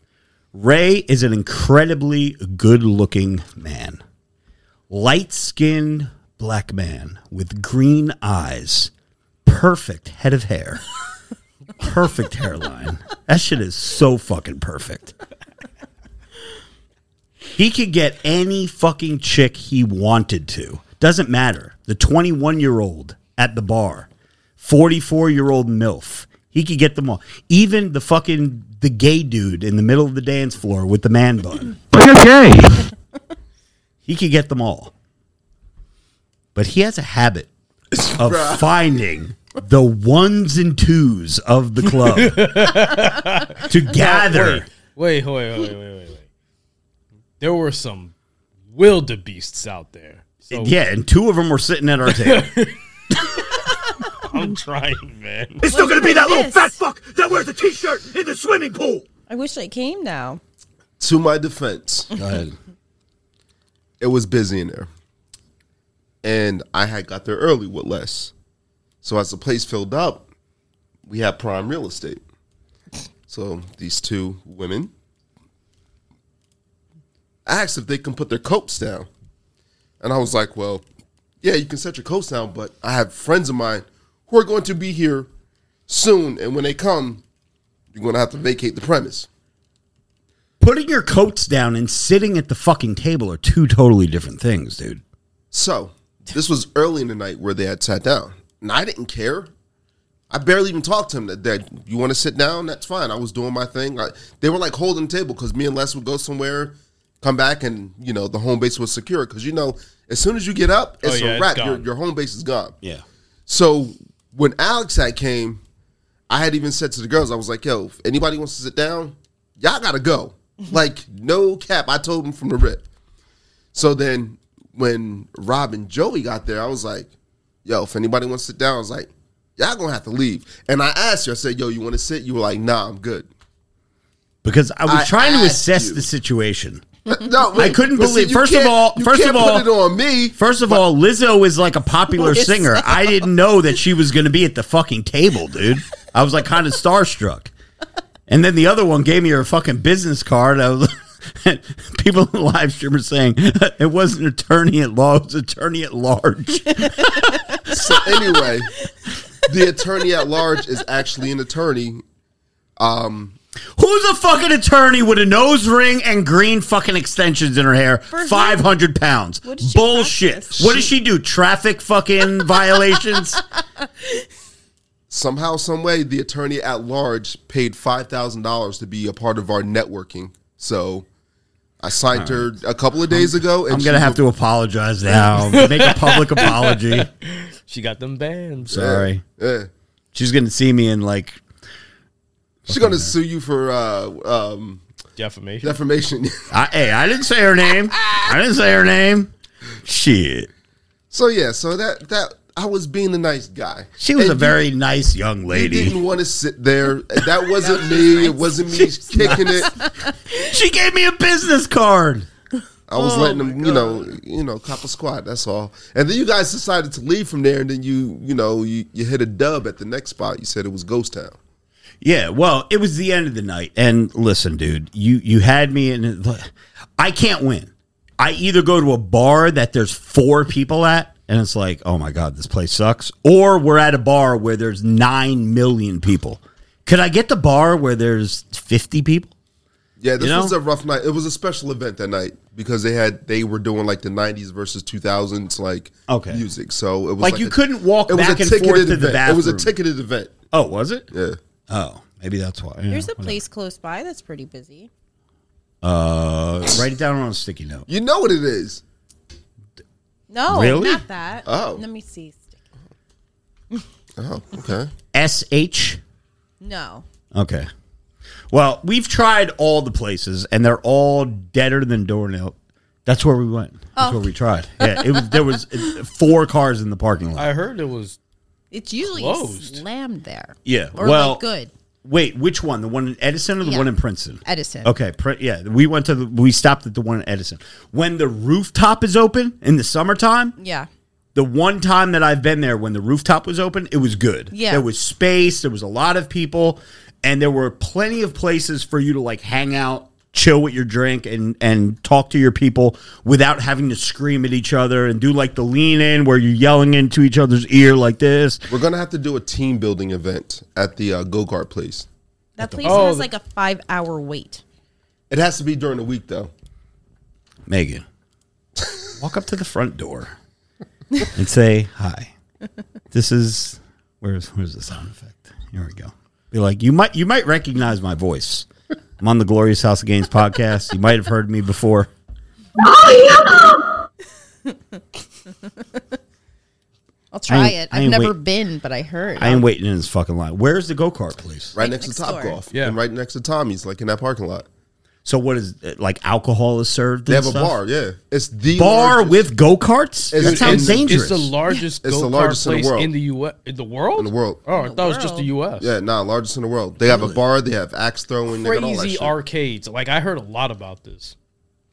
Ray is an incredibly good looking man. Light skinned black man with green eyes, perfect head of hair, perfect hairline. That shit is so fucking perfect. He could get any fucking chick he wanted to. Doesn't matter. The 21 year old at the bar, 44 year old MILF. He could get them all. Even the fucking the gay dude in the middle of the dance floor with the man bun. You're gay. He could get them all. But he has a habit of finding the ones and twos of the club to gather. Wait, wait, wait, wait, wait, wait, wait. There were some wildebeests out there. So Yeah, and two of them were sitting at our table. I'm trying, man. It's still gonna be that little fat fuck that wears a t-shirt in the swimming pool. I wish I came now. To my defense, Go ahead. it was busy in there. And I had got there early with Les. So as the place filled up, we had prime real estate. So these two women asked if they can put their coats down. And I was like, well, yeah, you can set your coats down, but I have friends of mine who are going to be here soon. And when they come, you're going to have to vacate the premise. Putting your coats down and sitting at the fucking table are two totally different things, dude. So this was early in the night where they had sat down, and I didn't care. I barely even talked to him. That, that you want to sit down? That's fine. I was doing my thing. I, they were like holding the table because me and Les would go somewhere, come back, and you know the home base was secure. Because you know, as soon as you get up, it's Oh, yeah, a wrap. Your, your home base is gone. Yeah. So when Alex had came, I had even said to the girls, I was like, "Yo, if anybody wants to sit down, y'all gotta go." like no cap. I told them from the rip. So then when Rob and Joey got there, I was like, "Yo, if anybody wants to sit down," I was like, "Y'all gonna have to leave." And I asked you, I said, "Yo, you want to sit?" You were like, "Nah, I'm good." Because I was I trying to assess you. the situation. No, I couldn't but see, believe- first of all- first of all- put it on me. First of all, Lizzo is like a popular Yes. singer. I didn't know that she was going to be at the fucking table, dude. I was like kind of starstruck. And then the other one gave me her fucking business card. I was, people in the live stream are saying it wasn't attorney at law; it was attorney at large. So anyway, the attorney at large is actually an attorney. Um, Who's a fucking attorney with a nose ring and green fucking extensions in her hair? who? Five hundred pounds. What does Bullshit. practice? What does she do? Traffic fucking violations? somehow, some way, the attorney at large paid five thousand dollars to be a part of our networking. So I signed her a couple of days ago. And I'm gonna she- have to apologize now. Make a public apology. She got them banned. Sorry. Yeah. She's gonna see me in like She's gonna sue you for uh, um, Defamation. defamation. I, hey, I didn't say her name. I didn't say her name. Shit. so yeah, so that that I was being a nice guy. She was And a you- very nice young You lady. didn't want to sit there. That wasn't me. It wasn't me She's kicking it. She gave me a business card. I was letting oh them, you know, you know, cop a squat. That's all. And then you guys decided to leave from there, and then you, you know, you, you hit a dub at the next spot. You said it was Ghost Town. Yeah, well, it was the end of the night, and listen, dude, you you had me in. I can't win. I either go to a bar that there's four people at, and it's like, oh my god, this place sucks, or we're at a bar where there's nine million people. Could I get the bar where there's fifty people? Yeah, this You know? was a rough night. It was a special event that night because they had they were doing like the '90s versus 2000s like Okay. music. So it was Like, you a- couldn't walk it was back a and ticketed forth to the event. It was a ticketed event. Oh, was it? Yeah. Oh, maybe that's why. Yeah, There's a whatever. place close by that's pretty busy. Uh, write it down on a sticky note. You know what it is. No, Really? not that. Oh. Let me see. Oh, okay. S H. No. Okay. Well, we've tried all the places, and they're all deader than doornail. That's where we went. That's Oh. where we tried. Yeah, it was. There was uh, four cars in the parking lot. I heard it was It's usually Closed. slammed there. Yeah, Or well- like good. Wait, which one? The one in Edison or the Yeah. one in Princeton? Edison. Okay, yeah, we went to the. We stopped at the one in Edison. When the rooftop is open in the summertime, Yeah. the one time that I've been there when the rooftop was open, it was good. Yeah. There was space, there was a lot of people, and there were plenty of places for you to like hang out, chill with your drink and and talk to your people without having to scream at each other and do like the lean in where you're yelling into each other's ear like this. We're gonna have to do a team building event at the uh, go kart place. That place Oh, has the- like a five hour wait. It has to be during the week though. Megan, walk up to the front door and say hi. This is where's where's the sound effect? Here we go. Be like, you might you might recognize my voice. I'm on the Glorious House of Gains podcast. You might have heard me before. Oh yeah. I'll try ain't- it. I I've ain't never wait- been, but I heard. I ain't waiting in this fucking line. Where's the go kart place? Right Right next, next to Top. Golf. Yeah. And right next to Tommy's, like in that parking lot. So what is it, like alcohol is served? They and have a stuff? bar, yeah. It's the Bar largest with go karts. It's- That sounds it's- dangerous. It's the largest It's the go-kart largest in the place world. in the U.S. In the world? in the world. Oh, I the thought it was just the. U.S. Yeah, nah, largest in the world. They have a bar, they have axe throwing, they got all that Crazy shit. arcades. Like I heard a lot about this.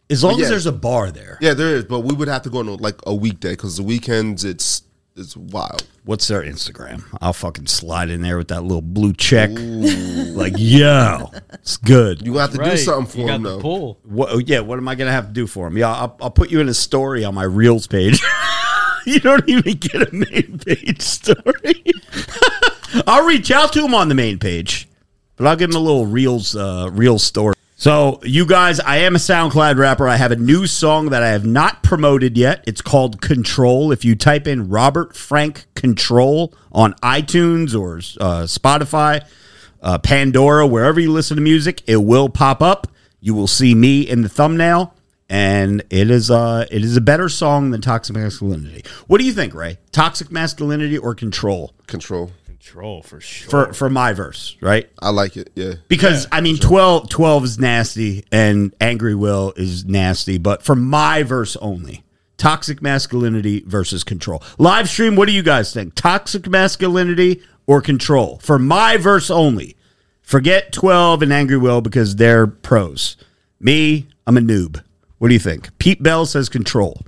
as long yeah. as there's a bar there. Yeah, there is, but we would have to go on like a weekday because the weekends it's it's wild. What's their Instagram? I'll fucking slide in there with that little blue check. Like, yo, it's good. You gonna have to do Right. something for you got them the though. pull. What, oh, yeah, what am I gonna have to do for him? Yeah, I'll, I'll put you in a story on my Reels page. you don't even get a main page story. I'll reach out to him on the main page, but I'll give him a little Reels uh, Reels story. So, you guys, I am a SoundCloud rapper. I have a new song that I have not promoted yet. It's called Control. If you type in Robert Frank Control on iTunes or uh, Spotify, uh, Pandora, wherever you listen to music, it will pop up. You will see me in the thumbnail, and it is uh it is a better song than Toxic Masculinity. What do you think, Ray? Toxic Masculinity or Control Control. Control for sure. for for my verse, right? I like it. Yeah. Because I mean 12, 12 is nasty and Angry Will is nasty, but for my verse only. Toxic masculinity versus control. Live stream, what do you guys think? Toxic masculinity or control? For my verse only. Forget 12 and Angry Will because they're pros. Me, I'm a noob. What do you think? Pete Bell says control.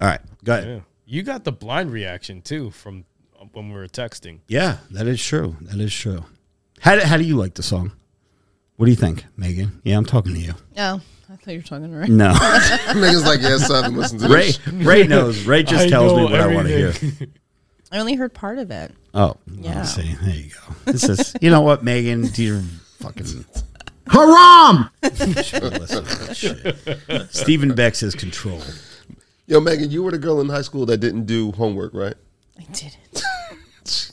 All right, go ahead. Yeah. You got the blind reaction too from when we were texting. Yeah, that is true. That is true. How do, how do you like the song? What do you think, Megan? Yeah, I'm talking to you. Oh, I thought you were talking to Ray. No. Niggas like yeah, seven. Listen to Ray this. Ray knows. Ray just I tells me know what I want to hear. I only heard part of it. Oh, Yeah. yeah. See, there you go. This is, you know what, Megan? You're fucking. Haram! listen to that. Stephen Beck says control. Yo, Megan, you were the girl in high school that didn't do homework, right? I didn't.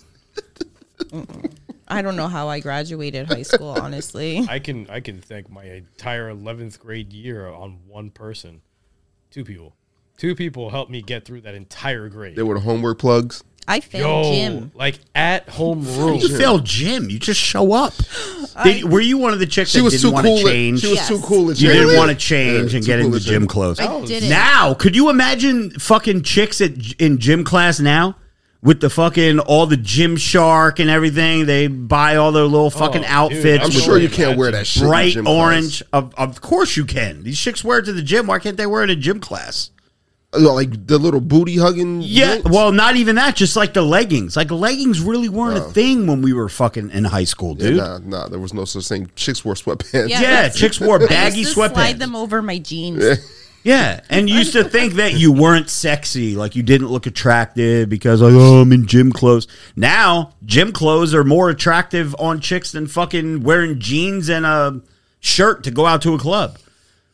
I don't know how I graduated high school, honestly. I can I can thank my entire eleventh grade year on one person, two people, two people helped me get through that entire grade. They were the homework plugs. I failed Yo, gym. like at home room. You failed gym. You just show up. Did- were you one of the chicks She that was didn't too want cool. to change? She was Yes. too cool. at you gym. didn't want to change Yeah, and get cool into at gym clothes. I did it. Now, could you imagine fucking chicks at in gym class now with the fucking all the Gymshark and everything? They buy all their little oh, fucking dude, outfits. I'm sure you can't wear that shit. in bright gym class. orange. Of, of course you can. These chicks wear it to the gym. Why can't they wear it in gym class? Like the little booty hugging. Yeah, joints? well, not even that. Just like the leggings. Like leggings really weren't a oh. thing when we were fucking in high school, Yeah, dude. nah, nah. There was no such thing. Chicks wore sweatpants. Yeah. Yeah, chicks wore I baggy used to sweatpants. Slide them over my jeans. Yeah, and you used to think that you weren't sexy, like you didn't look attractive because like, oh, I'm in gym clothes. Now, gym clothes are more attractive on chicks than fucking wearing jeans and a shirt to go out to a club.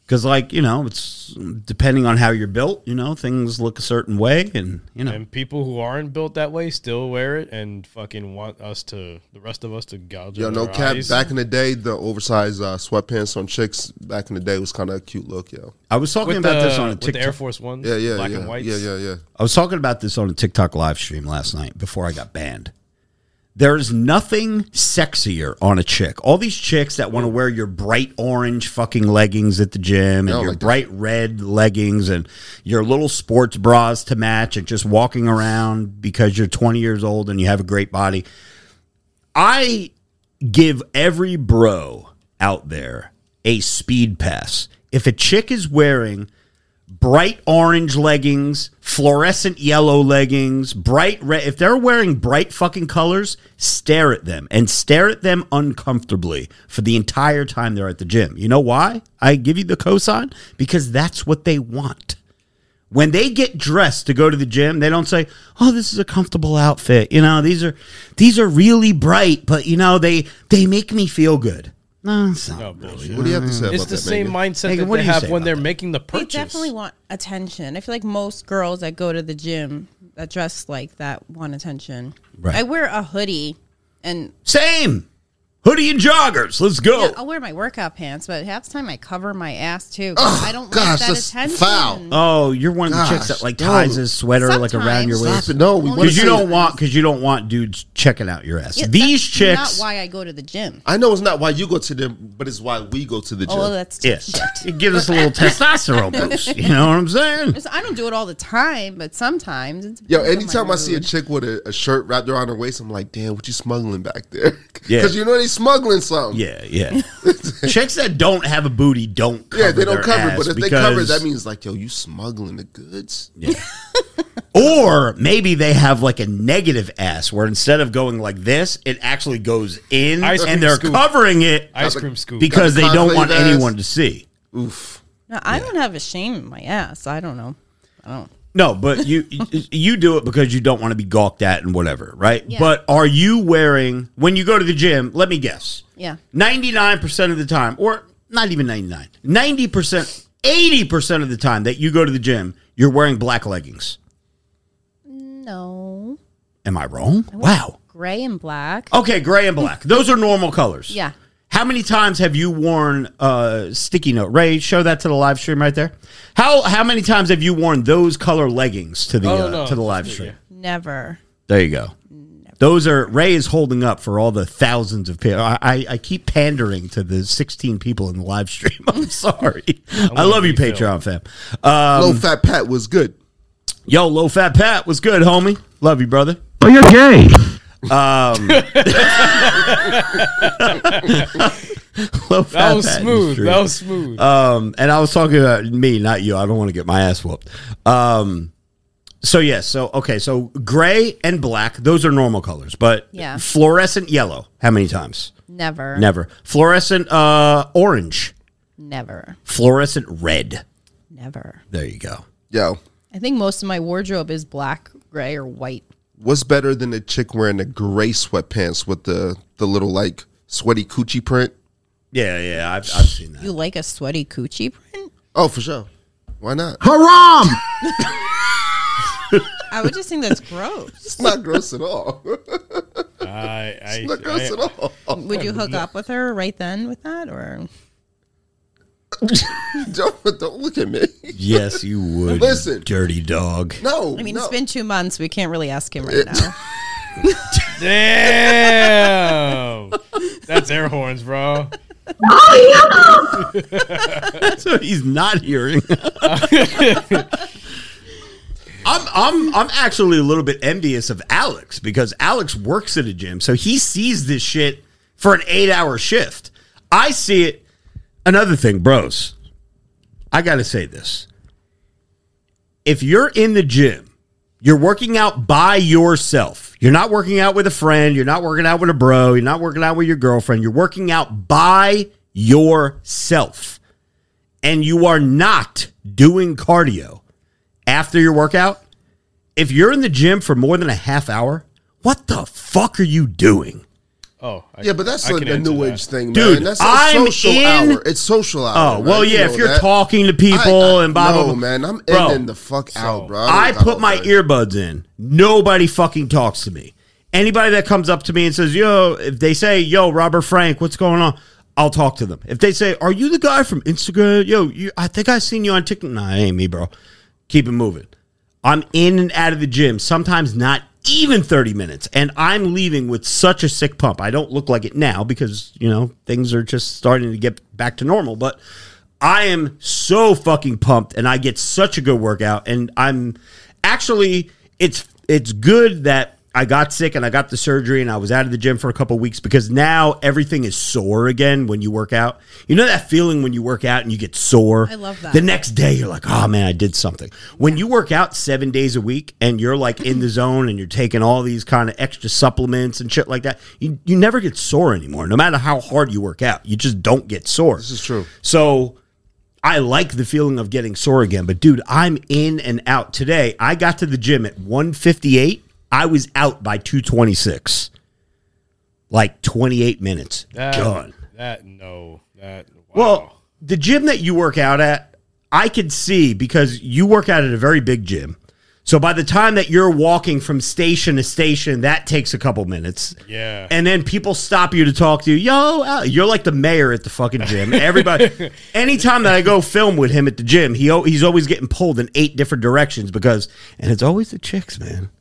Because, like, you know, it's depending on how you're built, you know, things look a certain way, and you know, And people who aren't built that way still wear it and fucking want us to, the rest of us to gouge Yo, out no our cap. eyes. Back in the day, the oversized uh, sweatpants on chicks back in the day was kind of a cute look, yo. I was talking with about the, this on a TikTok with the Air Force Ones, Yeah, yeah, black yeah, and whites. yeah, yeah, yeah. I was talking about this on a TikTok live stream last night before I got banned. There's nothing sexier on a chick. All these chicks that want to wear your bright orange fucking leggings at the gym and No, your like that. bright red leggings and your little sports bras to match and just walking around because you're 20 years old and you have a great body. I give every bro out there a speed pass. If a chick is wearing bright orange leggings, fluorescent yellow leggings, bright red. If they're wearing bright fucking colors, stare at them and stare at them uncomfortably for the entire time they're at the gym. You know why? I give you the cosign because that's what they want. When they get dressed to go to the gym, they don't say, "Oh, this is a comfortable outfit." You know, these are these are really bright, but you know, they they make me feel good. No, it's not No, bullshit. What do you have to say It's about the that, same Megan? mindset Megan, that what they do you have when about they're that? making the purchase. They definitely want attention. I feel like most girls that go to the gym that dress like that want attention. Right. I wear a hoodie and Same. Hoodie and joggers. Let's go. yeah, I'll wear my workout pants, but half the time I cover my ass too. 'cause I don't gosh, like that that's attention. foul. Oh, you're one of the chicks that like no. ties his sweater like around your Sometimes. waist. Stop it. No, we Well, want Because you see. don't want because you don't want dudes checking out your ass. Yeah, These that's chicks, not why I go to the gym. I know it's not why you go to them, but it's why we go to the oh, gym. Oh, that's yes, it gives us a little testosterone boost. You know what I'm saying? Just- I don't do it all the time, but sometimes. It Yo, anytime I see a chick with a, a shirt wrapped around her waist, I'm like, damn, what you smuggling back there? Yeah. Because you know they smuggling something. Yeah, yeah. chicks that don't have a booty don't. Cover Yeah, they don't their cover, ass but if they cover, because- that means like, yo, you smuggling the goods. Or maybe they have like a negative ass where instead of going like this, it actually goes in, Ice cream and they're scoop. covering it Ice cream scoop. because they Got the don't want concave ass. anyone to see. Oof. No, I don't have a shame in my ass. I don't know. I don't. No, but you you do it because you don't want to be gawked at and whatever, right? Yeah. But are you wearing when you go to the gym? Let me guess. Yeah. Ninety nine percent of the time, or not even 99. 90% eighty percent of the time that you go to the gym, you're wearing black leggings. No. Am I wrong? Wow. Gray and black. Okay, gray and black. Those are normal colors. Yeah. How many times have you worn uh, sticky note? Ray, show that to the live stream right there. How how many times have you worn those color leggings to the Oh, uh, no. to the live stream? Never. There you go. Those are Ray is holding up for all the thousands of people. I, I, I keep pandering to the 16 people in the live stream. I'm sorry. I love you, refill. Patreon fam. Um, Low fat Pat was good. yo, low fat Pat was good, homie. Love you, brother. Oh, you're gay. Low fat That was Pat in the smooth. stream. That was smooth. Um, and I was talking about me, not you. I don't want to get my ass whooped. Um, so yes, so okay, so gray and black, those are normal colors, but Yeah. fluorescent yellow, how many times? Never. Never. Fluorescent uh, orange, Never. fluorescent red. Never. There you go. Yo, I think most of my wardrobe is black, gray, or white. What's better than a chick wearing the gray sweatpants with the the little like sweaty coochie print? Yeah, yeah, I've, I've seen that. You like a sweaty coochie print? Oh, for sure. Why not? Haram. I would just think that's gross. It's not gross at all. I I, I, Not gross I- at all. Would you hook up with her right then with that, or don't, don't look at me. Yes, you would. Listen. dirty dog. No. I mean, no. it's been two months. We can't really ask him right now. Damn. That's air horns, bro. That's what he's not hearing. I'm I'm I'm actually a little bit envious of Alex because Alex works at a gym, so he sees this shit for an eight hour shift. I see it. Another thing, bros. I gotta say this. If you're in the gym, you're working out by yourself. You're not working out with a friend. You're not working out with a bro. You're not working out with your girlfriend. You're working out by yourself. And you are not doing cardio after your workout. If you're in the gym for more than a half hour, what the fuck are you doing? Oh, I, Yeah, but that's I a, can a answer new that. age thing, man. Dude, that's a I'm social in- hour. It's social hour. Oh, well, man. You yeah, know if you're that. talking to people I- I- and blah, blah, no, blah. man, I'm Bro, ending the fuck out, bro. I don't put my all earbuds in. Nobody fucking talks to me. Anybody that comes up to me and says, "Yo," if they say, "Yo, Robert Frank, what's going on?" I'll talk to them. If they say, "Are you the guy from Instagram?" Yo, you, I think I seen you on TikTok. Nah, it ain't me, bro. Keep it moving. I'm in and out of the gym. Sometimes not even 30 minutes, and I'm leaving with such a sick pump. I don't look like it now because you know things are just starting to get back to normal, but. I am so fucking pumped and I get such a good workout and I'm actually it's it's good that I got sick and I got the surgery and I was out of the gym for a couple weeks because now everything is sore again when you work out. You know that feeling when you work out and you get sore? I love that. The next day you're like, "Oh man, I did something." When you work out 7 days a week and you're like in the zone and you're taking all these kind of extra supplements and shit like that, you you never get sore anymore. No matter how hard you work out, you just don't get sore. This is true. So I like the feeling of getting sore again, but dude, I'm in and out. Today, I got to the gym at 158. I was out by 226. Like 28 minutes. That, Done. That no. That wow. Well, the gym that you work out at, I could see because you work out at a very big gym. So by the time that you're walking from station to station, that takes a couple minutes. Yeah. And then people stop you to talk to you. Yo, you're like the mayor at the fucking gym. Everybody, anytime that I go film with him at the gym, he he's always getting pulled in eight different directions because, and it's always the chicks, man.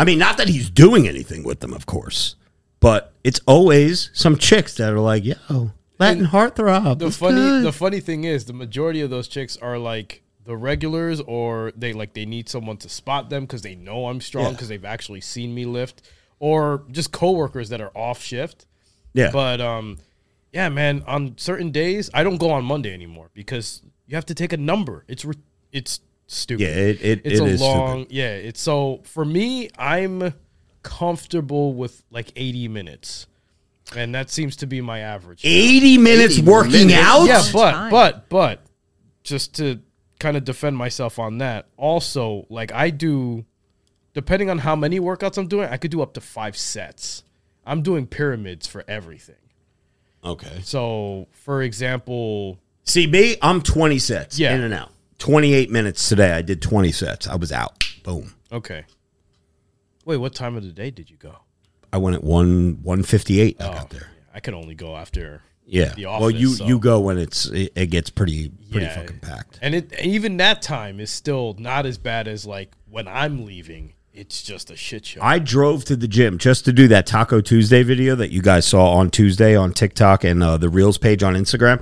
I mean, not that he's doing anything with them, of course, but it's always some chicks that are like, yo, Latin heartthrob. the funny good?" the funny thing is the majority of those chicks are like the regulars or they like they need someone to spot them because they know I'm strong Yeah. because they've actually seen me lift or just coworkers that are off shift. yeah. But um yeah, man, on certain days I don't go on Monday anymore because you have to take a number. It's re- it's stupid. Yeah, it- it- it's it a is long yeah, it's so for me I'm comfortable with like 80 minutes. And that seems to be my average. 80 minutes 80 working minutes? out? Yeah, but but but just to kind of defend myself on that. Also, like I do, depending on how many workouts I'm doing, I could do up to five sets. I'm doing pyramids for everything. Okay. So, for example, See, me, I'm 20 sets Yeah. in and out. 28 minutes today. I did 20 sets. I was out. Boom. okay. Wait, what time of the day did you go? I went at 1 158. I Oh, got there. yeah, I could only go after. Yeah. the office, well, you so- you go when it's it, it gets pretty pretty Yeah. fucking packed. And it even that time is still not as bad as like when I'm leaving. It's just a shit show. I drove to the gym just to do that Taco Tuesday video that you guys saw on Tuesday on TikTok and uh, the Reels page on Instagram.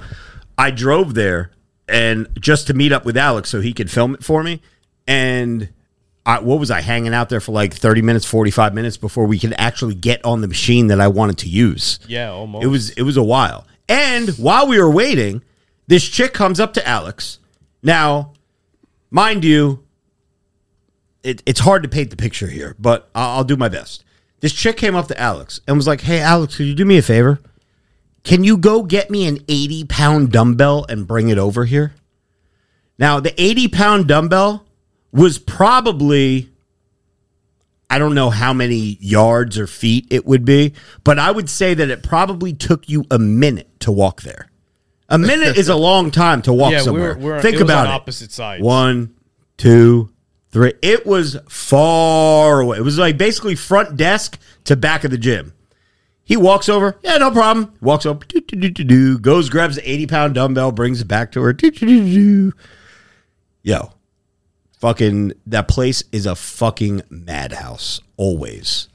I drove there and just to meet up with Alex so he could film it for me. And I, what was I hanging out there for like 30 minutes, 45 minutes before we could actually get on the machine that I wanted to use? yeah, almost. It was it was a while. And while we were waiting, this chick comes up to Alex. Now, mind you, it, it's hard to paint the picture here, but I'll, I'll do my best. This chick came up to Alex and was like, "Hey, Alex, could you do me a favor? Can you go get me an eighty pound dumbbell and bring it over here?" Now, the eighty pound dumbbell was probably I don't know how many yards or feet it would be, but I would say that it probably took you a minute to walk there. A minute is a long time to walk Yeah, somewhere. we're- we're- Think it about on it. opposite sides. One, two, Three. It was far away. It was like basically front desk to back of the gym. He walks over. Yeah, no problem. Walks over. doo, doo, doo, doo, doo, goes, grabs the 80 pound dumbbell, brings it back to her. doo, doo, doo, doo. Yo, fucking, that place is a fucking madhouse, always.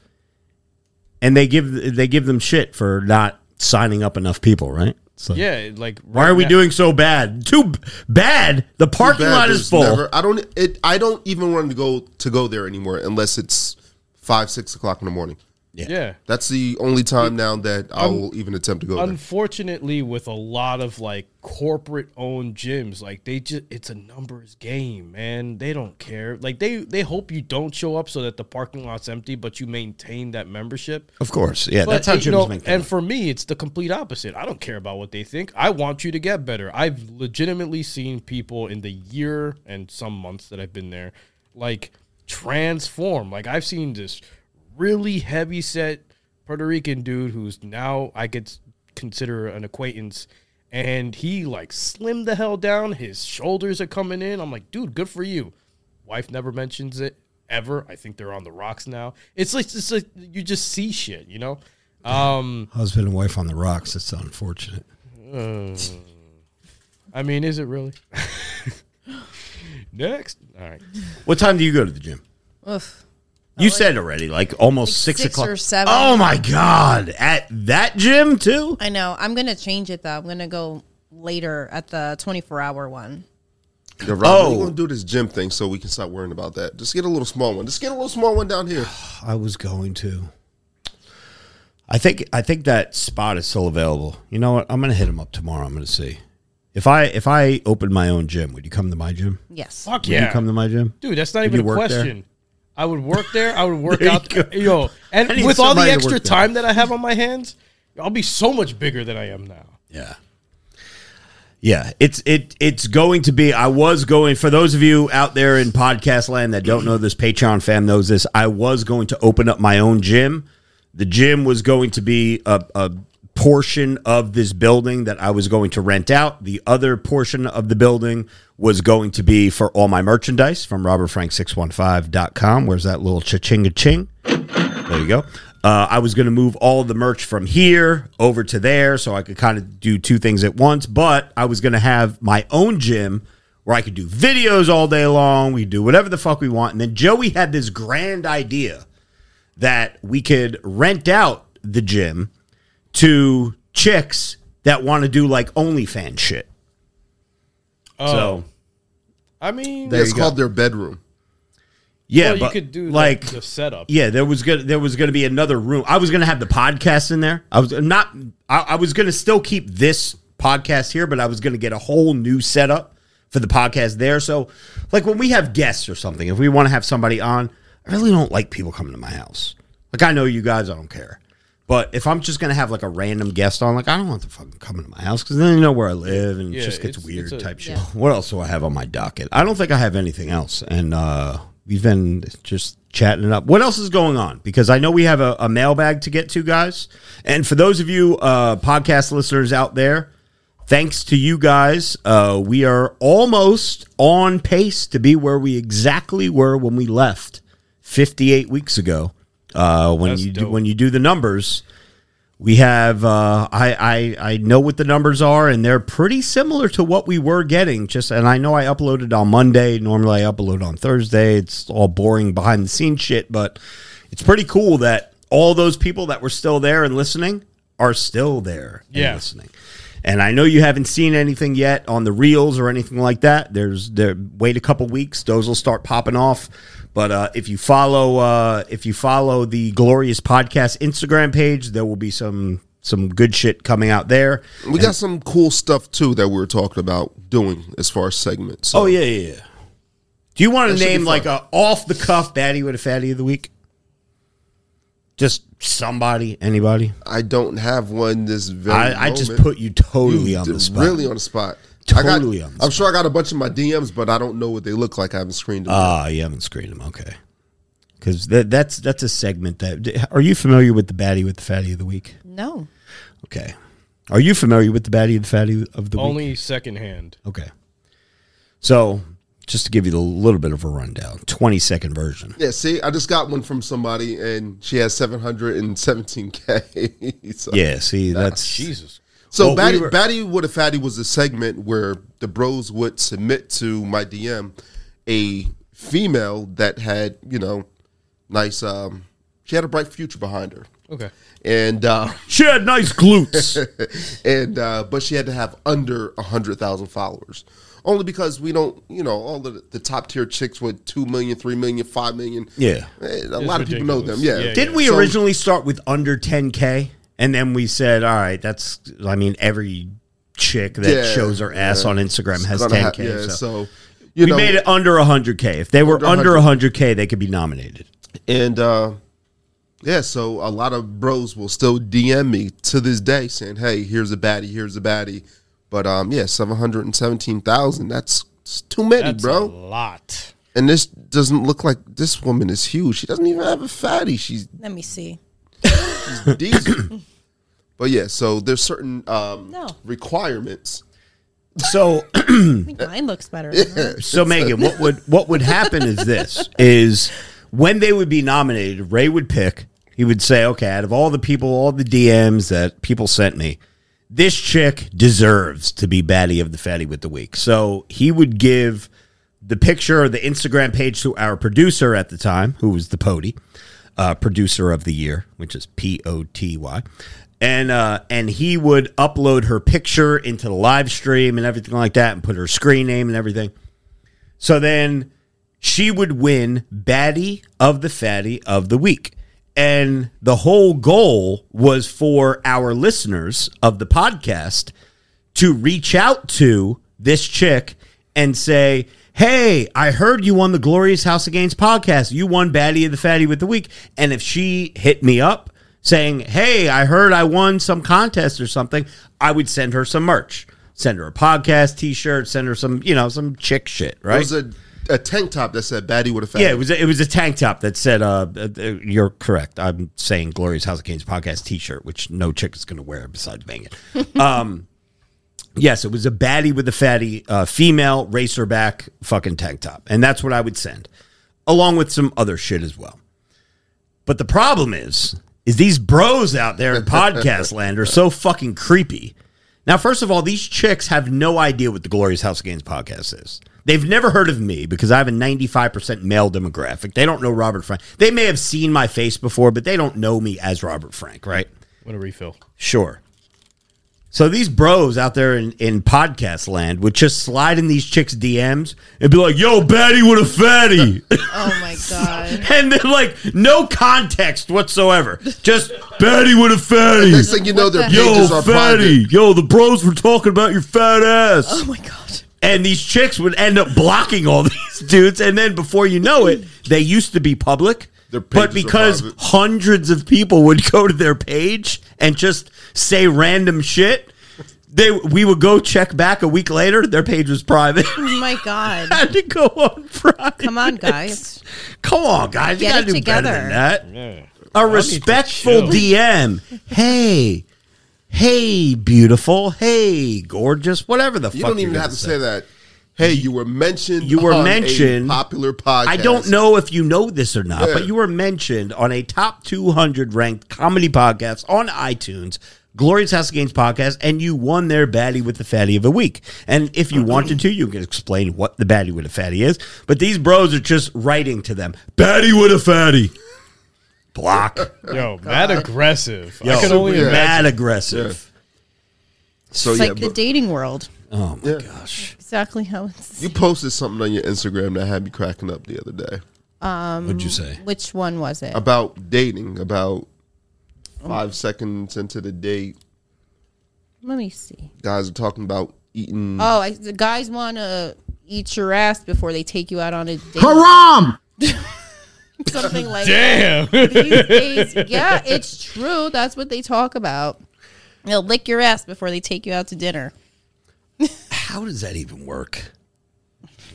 And they give they give them shit for not signing up enough people, right? So Yeah, like why are we now- doing so bad? Too b- bad. The parking Bad, lot is full. never- I don't. It. I don't even want to go to go there anymore unless it's five, six o'clock in the morning. Yeah. That's the only time now that I will even attempt to go there. Unfortunately, with a lot of like corporate owned gyms, like they just it's a numbers game, man. They don't care. Like they they hope you don't show up so that the parking lot's empty, but you maintain that membership. Of course, yeah. But, that's how you gyms know, make And for me, it's the complete opposite. I don't care about what they think. I want you to get better. I've legitimately seen people in the year and some months that I've been there, like transform. Like I've seen this really heavy set Puerto Rican dude who's now I could consider an acquaintance. And he like slimmed the hell down. His shoulders are coming in. I'm like, dude, good for you. Wife never mentions it ever. I think they're on the rocks now. It's like it's like you just see shit, you know. Um, Husband and wife on the rocks. It's unfortunate. I mean, is it really? Next, all right. What time do you go to the gym? Oof. You said already, like almost Like six, six o'clock. or seven. Oh my god! At that gym too? I know. I'm gonna change it though. I'm gonna go later at the 24 hour one. Yeah, Rob, Oh. we're gonna do this gym thing so we can stop worrying about that. Just get a little small one. Just get a little small one down here. I was going to. I think I think that spot is still available. You know what? I'm gonna hit him up tomorrow. I'm gonna see if I if I opened my own gym. Would you come to my gym? Yes. Fuck Would you yeah, come to my gym? dude. That's not Would even you a work there? I would work there. I would work There you out. go. Yo, and need with all the somebody to extra work there. time that I have on my hands, I'll be so much bigger than I am now. Yeah. Yeah, it's it it's going to be I was going for those of you out there in podcast land that don't know this Patreon fam knows this. I was going to open up my own gym. The gym was going to be a, a portion of this building that I was going to rent out. The other portion of the building was going to be for all my merchandise from robertfrank615.com. Where's that little cha-chinga ching? There you go. Uh, I was going to move all the merch from here over to there so I could kind of do two things at once, but I was going to have my own gym where I could do videos all day long. We do whatever the fuck we want. And then Joey had this grand idea that we could rent out the gym to chicks that want to do like OnlyFans shit. Oh. so, I mean, it's called their bedroom. yeah, well, you could do like like the setup. Yeah, there was gonna there was gonna be another room. I was gonna have the podcast in there. I was not. I, I was gonna still keep this podcast here, but I was gonna get a whole new setup for the podcast there. So, like when we have guests or something, if we want to have somebody on, I really don't like people coming to my house. Like I know you guys, I don't care. But if I'm just gonna have like a random guest on, like I don't want them fucking coming to my house because then you know where I live and it Yeah, just gets it's- weird it's a- type shit. Yeah. What else do I have on my docket? I don't think I have anything else, and uh, we've been just chatting it up. What else is going on? Because I know we have a, a mailbag to get to, guys. And for those of you uh, podcast listeners out there, thanks to you guys, uh, we are almost on pace to be where we exactly were when we left 58 weeks ago. Uh, when That's you do, when you do the numbers, we have uh, I, I I know what the numbers are, and they're pretty similar to what we were getting. Just and I know I uploaded on Monday. Normally I upload on Thursday. It's all boring behind the scenes shit, but it's pretty cool that all those people that were still there and listening are still there and Yeah. listening. And I know you haven't seen anything yet on the reels or anything like that. There's there wait a couple weeks; those will start popping off. But uh, if you follow uh, if you follow the Glorious Podcast Instagram page, there will be some some good shit coming out there. We got some cool stuff too that we were talking about doing as far as segments. So Oh yeah, yeah. yeah. Do you want to name like a off the cuff baddie with a fatty of the week? Just somebody, anybody. I don't have one this very. I, I just put you totally You on the spot. Really on the spot. I got- Totally on the I'm sure I got a bunch of my DMs, but I don't know what they look like. I haven't screened them. yet. Ah, you haven't screened them. Okay. Because that, that's that's a segment that. Are you familiar with the baddie with the fatty of the week? No. Okay. Are you familiar with the baddie of the fatty of the week? Only secondhand. Okay. So just to give you a little bit of a rundown, 20 second version. Yeah, see, I just got one from somebody, and she has 717k. so, Yeah, see, that's Jesus. So Well, we Batty, were- Batty What a Fatty was a segment where the bros would submit to my DM a female that had, you know, nice. Um, she had a bright future behind her, Okay. and uh, she had nice glutes. and uh, but she had to have under a hundred thousand followers. Only because we don't, you know, all the, the top tier chicks with 2 million, 3 million, 5 million. Yeah. eh, A lot of people know them. Yeah. Yeah, Didn't we So- originally start with under 10K? And then we said, all right, that's, I mean, every chick that Yeah, shows her ass yeah. on Instagram has Gonna 10K. ha- yeah, so. so, you we know, made it under 100K. If they were Under under 100K, they could be nominated. And uh yeah, so a lot of bros will still DM me to this day saying, "Hey, here's a baddie, here's a baddie." But um yeah, 717,000, that's it's too many, That's bro. a lot. And this doesn't look like this woman is huge. She doesn't even have a fatty. She's Let me see. Diesel. but yeah, so there's certain um No. requirements. So, I think mine looks better. than hers. so Megan, what would what would happen is this: is when they would be nominated, Ray would pick. He would say, "Okay, out of all the people, all the DMs that people sent me, this chick deserves to be baddie of the fatty with the week." So he would give the picture or the Instagram page to our producer at the time, who was the Pody, uh, producer of the year, which is P O T Y. And uh, and he would upload her picture into the live stream and everything like that, and put her screen name and everything. So then she would win Batty of the fatty of the week. And the whole goal was for our listeners of the podcast to reach out to this chick and say, Hey, I heard you on the Glorious House of Gains podcast. You won Baddie of the Fatty with the Week. And if she hit me up saying, Hey, I heard I won some contest or something, I would send her some merch. Send her a podcast t shirt, send her some, you know, some chick shit, right? It was a, a tank top that said baddie with a fatty. Yeah, it was a, it was a tank top that said, uh, uh, uh, "You're correct." I'm saying Glorious House of Gains podcast T-shirt, which no chick is going to wear besides Megan. um, yes, it was a baddie with a fatty uh, female racerback fucking tank top, and that's what I would send, along with some other shit as well. But the problem is, is these bros out there in podcast land are so fucking creepy. Now, first of all, these chicks have no idea what the Glorious House of Gains podcast is. They've never heard of me because I have a 95% male demographic. They don't know Robert Frank. They may have seen my face before, but they don't know me as Robert Frank, right? What a refill? Sure. So these bros out there in, in podcast land would just slide in these chicks' DMs and be like, yo, baddie with a fatty. Oh my god. and then like no context whatsoever. Just baddie with a fatty. Next thing you know, their the pages Yo, are fatty. private. Yo, the bros were talking about your fat ass. Oh my god. And these chicks would end up blocking all these dudes. And then before you know it, they used to be public. Their But pages are because private. hundreds of people would go to their page and just say random shit, they we would go check back a week later. Their page was private. Oh my god. Had to go on private. Come on, guys. Come on, guys. you Get gotta it do better than together. that. Yeah. A respectful. DM. Hey, hey, beautiful. Hey, gorgeous. Whatever the You fuck. You don't even you're have gonna to say that. Hey, you were mentioned. You were on a mentioned- popular podcast. I don't know if you know this or not, Yeah. but you were mentioned on a top 200 ranked comedy podcast on iTunes, Glorious House of Gains podcast, and you won their baddie with the fatty of the week. And if you wanted to, you can explain what the baddie with a fatty is. But these bros are just writing to them, baddie with a fatty. Block. Yo, mad aggressive. Yo, I can only yeah. imagine. mad aggressive. So It's yeah, like the but dating world. Oh my Yeah. gosh. Exactly how it's. you posted something on your Instagram that had me cracking up the other day What'd you say? Um, which one was it? about dating. About five seconds into the date, Let me see. guys are talking about eating. Oh, I, the guys want to eat your ass before they take you out on a date. Haram! Something like Damn. that. These days, yeah, it's true. That's what they talk about. They'll lick your ass before they take you out to dinner. How does that even work?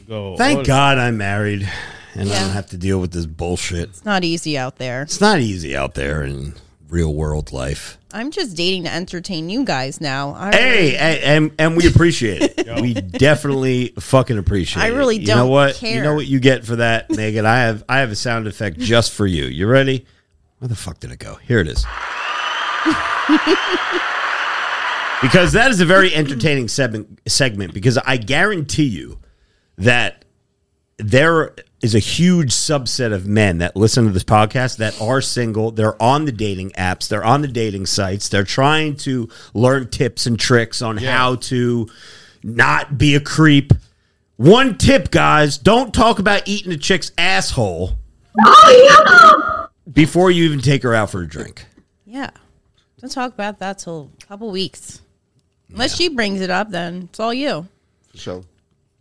Go, Thank God I'm married and I Yeah. don't have to deal with this bullshit. It's not easy out there. It's not easy out there in real world life. I'm just dating to entertain you guys now. I Hey, really- a- and and we appreciate it. we definitely fucking appreciate it. I it. really You know don't what? You know what you get for that, Megan? I have I have a sound effect just for you. You ready? Where the fuck did it go? Here it is. because that is a very entertaining segment segment because I guarantee you that there is a huge subset of men that listen to this podcast that are single. They're on the dating apps, they're on the dating sites, they're trying to learn tips and tricks on how to not be a creep. One tip, guys don't talk about eating a chick's asshole before you even take her out for a drink. yeah. Don't talk about that till a couple weeks. Unless she brings it up, then it's all you. For sure.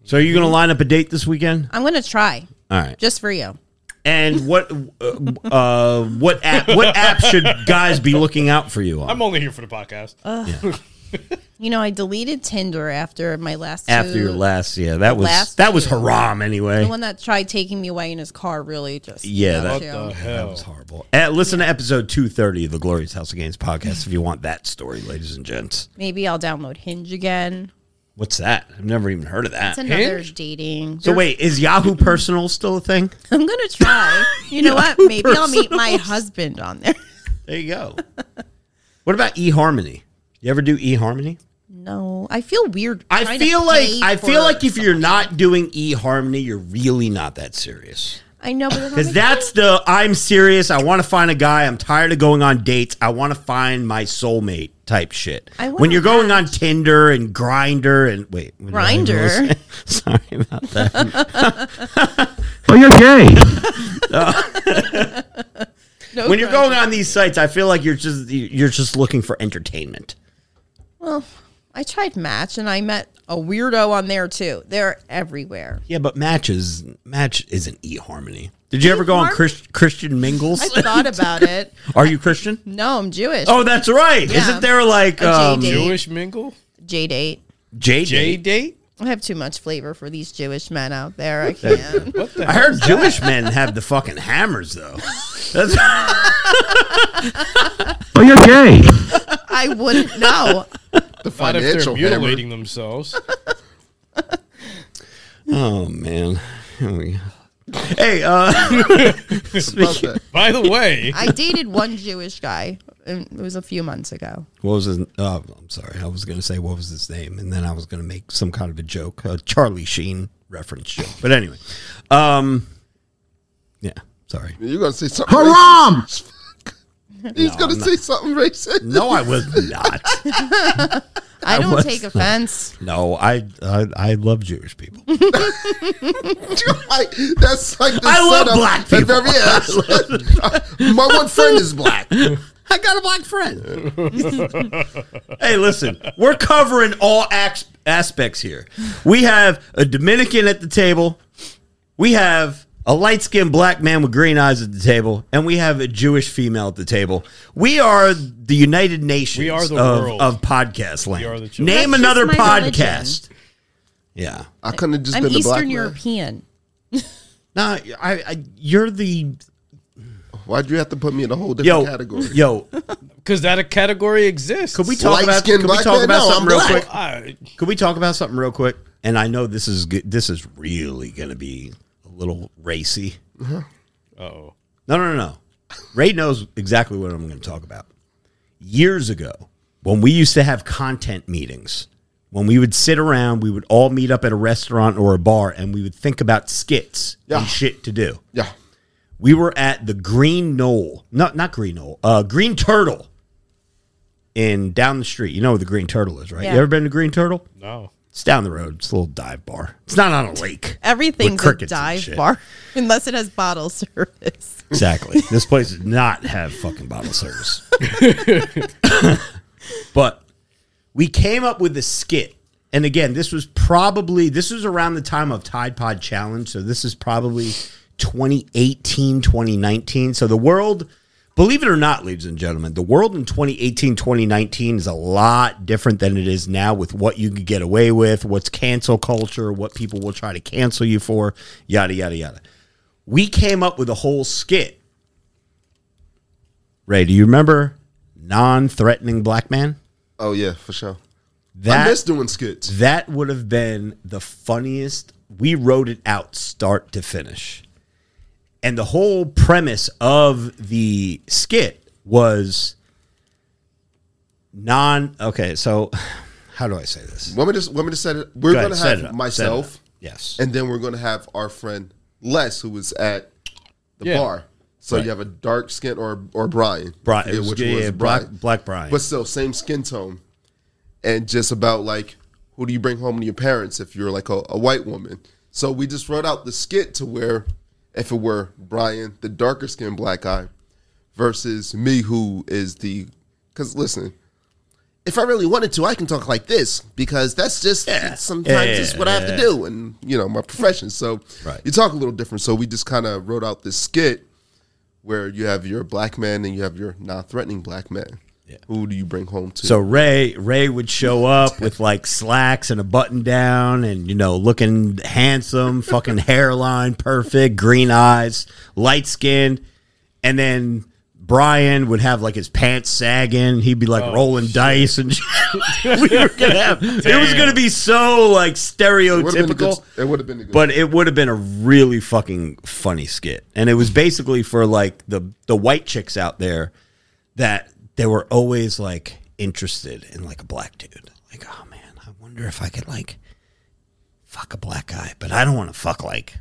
So, are you going to line up a date this weekend? I'm gonna try All right. just for you. And what uh, uh, what app what app should guys be looking out for you on? I'm only here for the podcast. You know, I deleted Tinder after my last After two- your last, yeah, that was last that was two. haram anyway. the one that tried taking me away in his car really just Yeah, that- you. the That was horrible. Uh, listen to episode two thirty of the Glorious House of Gains podcast if you want that story, ladies and gents. Maybe I'll download Hinge again. What's that? I've never even heard of that. It's another Hinge? dating. So wait, is Yahoo Personal still a thing? I'm gonna try. You know what? Maybe I'll meet my husband on there. There you go. what about eHarmony? You ever do eHarmony? No, I feel weird. I trying to feel like pay I for feel like if you're something. not doing eHarmony, you're really not that serious. I know, but Because that's the I'm serious. I want to find a guy. I'm tired of going on dates. I want to find my soulmate type shit. I When you're going on. Tinder and Grindr and wait, what did I Grindr? say? Sorry about that. Oh, you're gay. no when you're going on these sites, I feel like you're just you're just looking for entertainment. well, I tried Match and I met a weirdo on there too. They're everywhere. Yeah, but Match is match isn't eHarmony. Did you ever go on eHarm- Chris, Christian mingles? I thought about it. Are you Christian? No, I'm Jewish. Oh, that's right. Yeah. Isn't there like A um, JD. Jewish mingle? J date. J J date? date? I have too much flavor for these Jewish men out there. I can't. What the I heard Jewish men have the fucking hammers though. That's Oh, you're gay. I wouldn't know. The Not if they're financial mutilating themselves. oh man. Here we go. Hey, uh, About that. By the way, I dated one Jewish guy. And it was a few months ago. what was his? Oh, I'm sorry. I was going to say what was his name, and then I was going to make some kind of a joke, a Charlie Sheen reference joke. But anyway, um, yeah. Sorry. You're gonna say something. Haram. Racist. He's No, gonna say something racist. No, I was not. I don't was take not. offense. No, I I, I love Jewish people. like, that's like the I love setup black at people. Very end. My one friend is black. I got a black friend. hey, listen, we're covering all ax- aspects here. We have a Dominican at the table. We have a light skinned black man with green eyes at the table, and we have a Jewish female at the table. We are the United Nations We are the of, world. of podcast land. are the. Name That's just another my podcast. Yeah. I couldn't have just I'm been the black Eastern man. European. No, I, I, you're the Why'd you have to put me in a whole different yo, category? yo. because that a category exists. Could we talk about? Light-skinned Could we black talk man? about No, something I'm real black. quick? I, Could we talk about something real quick? And I know this is good. This is really going to be a little racy. oh, No, no, no, no. Ray knows exactly what I'm going to talk about. Years ago, when we used to have content meetings, when we would sit around, we would all meet up at a restaurant or a bar, and we would think about skits Yeah. and shit to do. Yeah. We were at the Green Knoll, not not Green Knoll, uh, Green Turtle, in down the street. You know where the Green Turtle is, right? Yeah. You ever been to Green Turtle? no. It's down the road. It's a little dive bar. It's not on a lake. Everything's a dive bar unless it has bottle service. Exactly. this place does not have fucking bottle service. but we came up with a skit. And again, this was probably this was around the time of Tide Pod Challenge, so this is probably 2018, 2019. So the world, believe it or not, ladies and gentlemen, the world in 2018, 2019 is a lot different than it is now with what you can get away with, what's cancel culture, what people will try to cancel you for, yada yada yada. We came up with a whole skit Ray, do you remember non-threatening black man. Oh yeah, for sure. That I miss doing skits. that would have been the funniest. We wrote it out start to finish. And the whole premise of the skit was non okay, so how do I say this? Want me to want me to set it? We're Go gonna set have it up, set it myself, up. Yes. and then we're gonna have our friend Les, who was at the Yeah. bar. So Right. you have a dark skin or or Brian. Brian, Forget it was- which yeah, one yeah, Black- Black Brian. but still same skin tone, and just about like who do you bring home to your parents if you're like a, a white woman. So we just wrote out the skit to where if it were Brian, the darker skinned black guy, versus me, who is the because listen. If I really wanted to, I can talk like this because that's just sometimes Yeah, it's what I have to do, and you know my profession. So Right. you talk a little different. So we just kind of wrote out this skit where you have your black man and you have your non-threatening black man. Who do you bring home to? So Ray Ray would show up with like slacks and a button down and you know looking handsome, fucking hairline perfect, green eyes, light skinned, and then Brian would have like his pants sagging. He'd be like Oh, rolling dice and we were gonna have it was gonna be so like it would have been good. stereotypical. It would have been a good. But it would have been a really fucking funny skit. And it was basically for like the the white chicks out there that they were always like interested in like a black dude. Like, oh man, I wonder if I could like fuck a black guy, but I don't want to fuck like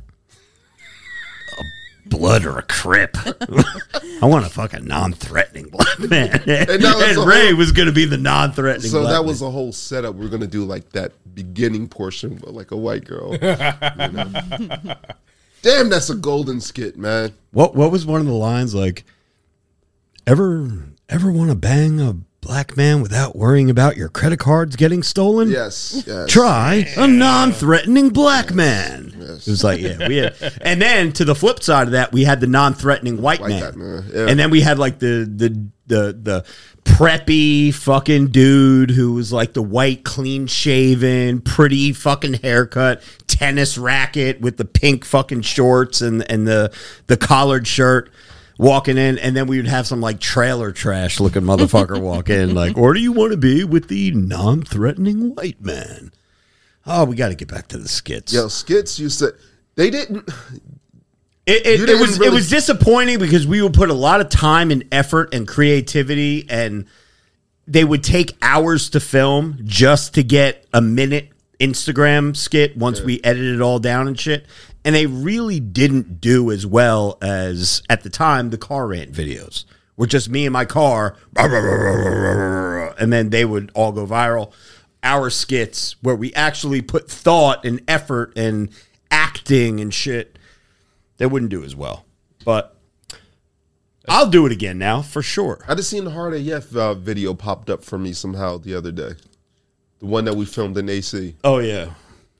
a blood or a crip. I want to fuck a non-threatening black man. And, was Ray whole- was going to be the non-threatening. so black that man. was a whole setup. We are gonna do like that beginning portion, but like a white girl. you know? Damn, that's a golden skit, man. What what was one of the lines like? Ever ever want to bang a black man without worrying about your credit cards getting stolen? Yes, yes. Try a non-threatening black man. yes. It was like yeah, we had, and then to the flip side of that, we had the non-threatening white, White man, man, yeah. and then we had like the the the the preppy fucking dude who was like the white, clean shaven, pretty fucking haircut, tennis racket with the pink fucking shorts and and the the collared shirt. Walking in, and then we would have some like trailer trash looking motherfucker walk in, like, or do you want to be with the non threatening white man? Oh, we got to get back to the skits. Yo, skits used to. They didn't. It, it, it didn't was it was disappointing because we would put a lot of time and effort and creativity, and they would take hours to film just to get a minute Instagram skit once we edited it all down and shit. And they really didn't do as well as at the time the car rant videos were just me in my car, and then they would all go viral. Our skits where we actually put thought and effort and acting and shit they wouldn't do as well. But I'll do it again now for sure. I just seen the Hard AF uh, video popped up for me somehow the other day. The one that we filmed in AC. Oh yeah,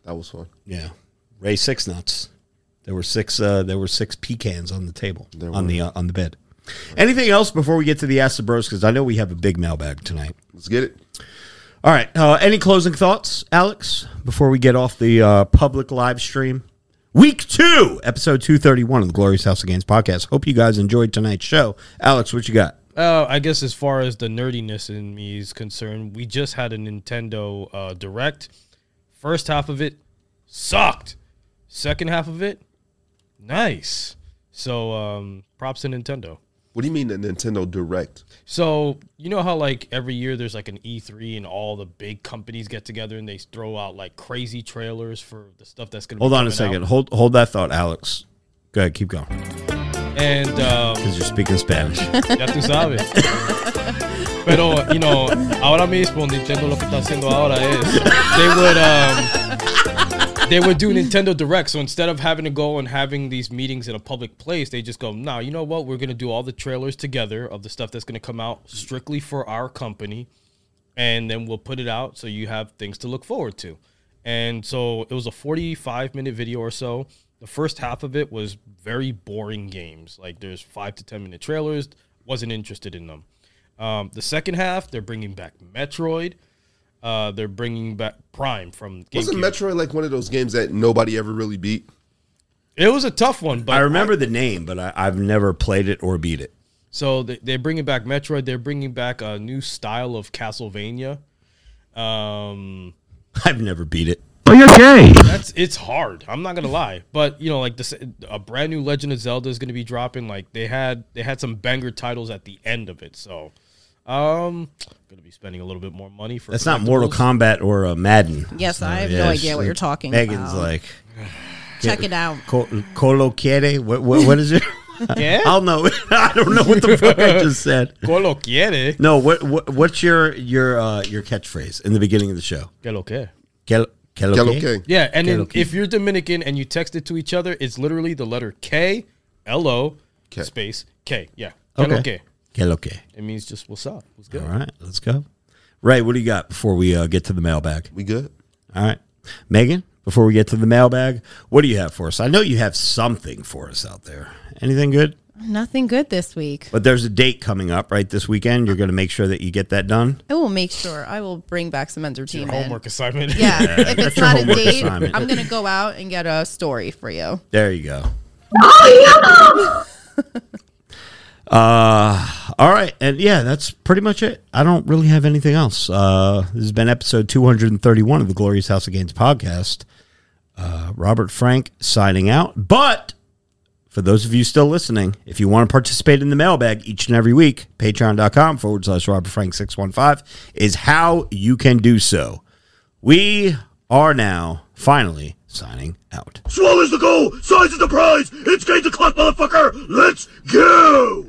That was fun. yeah. Ray six nuts. There were six. Uh, there were six pecans on the table on the uh, on the bed. Anything else before we get to the Ask the Bros? Because I know we have a big mailbag tonight. Let's get it. All right. Uh, any closing thoughts, Alex, before we get off the uh, public live stream? Week two, episode 231 of the Glorious House of Gains podcast. Hope you guys enjoyed tonight's show. Alex, what you got? Uh, I guess as far as the nerdiness in me is concerned, we just had a Nintendo uh, Direct. First half of it sucked. Second half of it, nice. So um, props to Nintendo. What do you mean the Nintendo Direct? So you know how like every year there's like an E3 and all the big companies get together and they throw out like crazy trailers for the stuff that's gonna. Hold be on a second. out. Hold hold that thought, Alex. Go ahead, keep going. And um, Because you're speaking Spanish. Ya tú sabes. Pero, you know, ahora mismo Nintendo lo que está haciendo ahora es they would um they would do Nintendo Direct. So instead of having to go and having these meetings in a public place, they just go, "Nah, you know what? We're gonna do all the trailers together of the stuff that's gonna come out strictly for our company, and then we'll put it out so you have things to look forward to." And so it was a 45 minute video or so. The first half of it was very boring games. Like there's five to 10 minute trailers. Wasn't interested in them. Um, the second half, they're bringing back Metroid. Uh, they're bringing back Prime from Wasn't GameCube. Metroid like one of those games that nobody ever really beat? it was a tough one, but I remember the name, but I, I've never played it or beat it. So they, they're bringing back Metroid. They're bringing back a new style of Castlevania. Um, I've never beat it. Oh, you're gay. that's it's hard. I'm not gonna lie, but you know, like this, a brand new Legend of Zelda is gonna be dropping. Like they had they had some banger titles at the end of it, so um, gonna be spending a little bit more money for. That's not Mortal Kombat or uh, Madden. Yes, So, I have no yes, idea what you're talking about. Megan's about. like Check it out. co- Colo Quiere. What, what, what is it? Yeah, I'll know. I don't know what the fuck I just said. que lo quiere, No, what, what what's your your uh, your catchphrase in the beginning of the show? que lo que. Que, que lo Get que? okay. Yeah, and Que then if you're Dominican and you text it to each other, it's literally the letter K, L O, K. space K. Yeah, que lo que. Que lo que? It means just what's up. What's good. All right, let's go. Ray, what do you got before we uh, get to the mailbag? We good? All right, Megan. Before we get to the mailbag, what do you have for us? I know you have something for us out there. Anything good? Nothing good this week. But there's a date coming up, right? This weekend, you're going to make sure that you get that done. I will make sure I will bring back some Your entertainment. homework assignment. Yeah, if it's not a homework date, assignment. I'm gonna go out and get a story for you. There you go. Uh, all right, and yeah, that's pretty much it. I don't really have anything else. Uh, this has been episode 231 of the Glorious House of Gains podcast. Uh, Robert Frank signing out. But for those of you still listening, if you want to participate in the mailbag each and every week, patreon.com forward slash Robert Frank 615 is how you can do so. We are now finally signing out. Swallows the goal, size is the prize. It's game to clock, motherfucker. Let's go.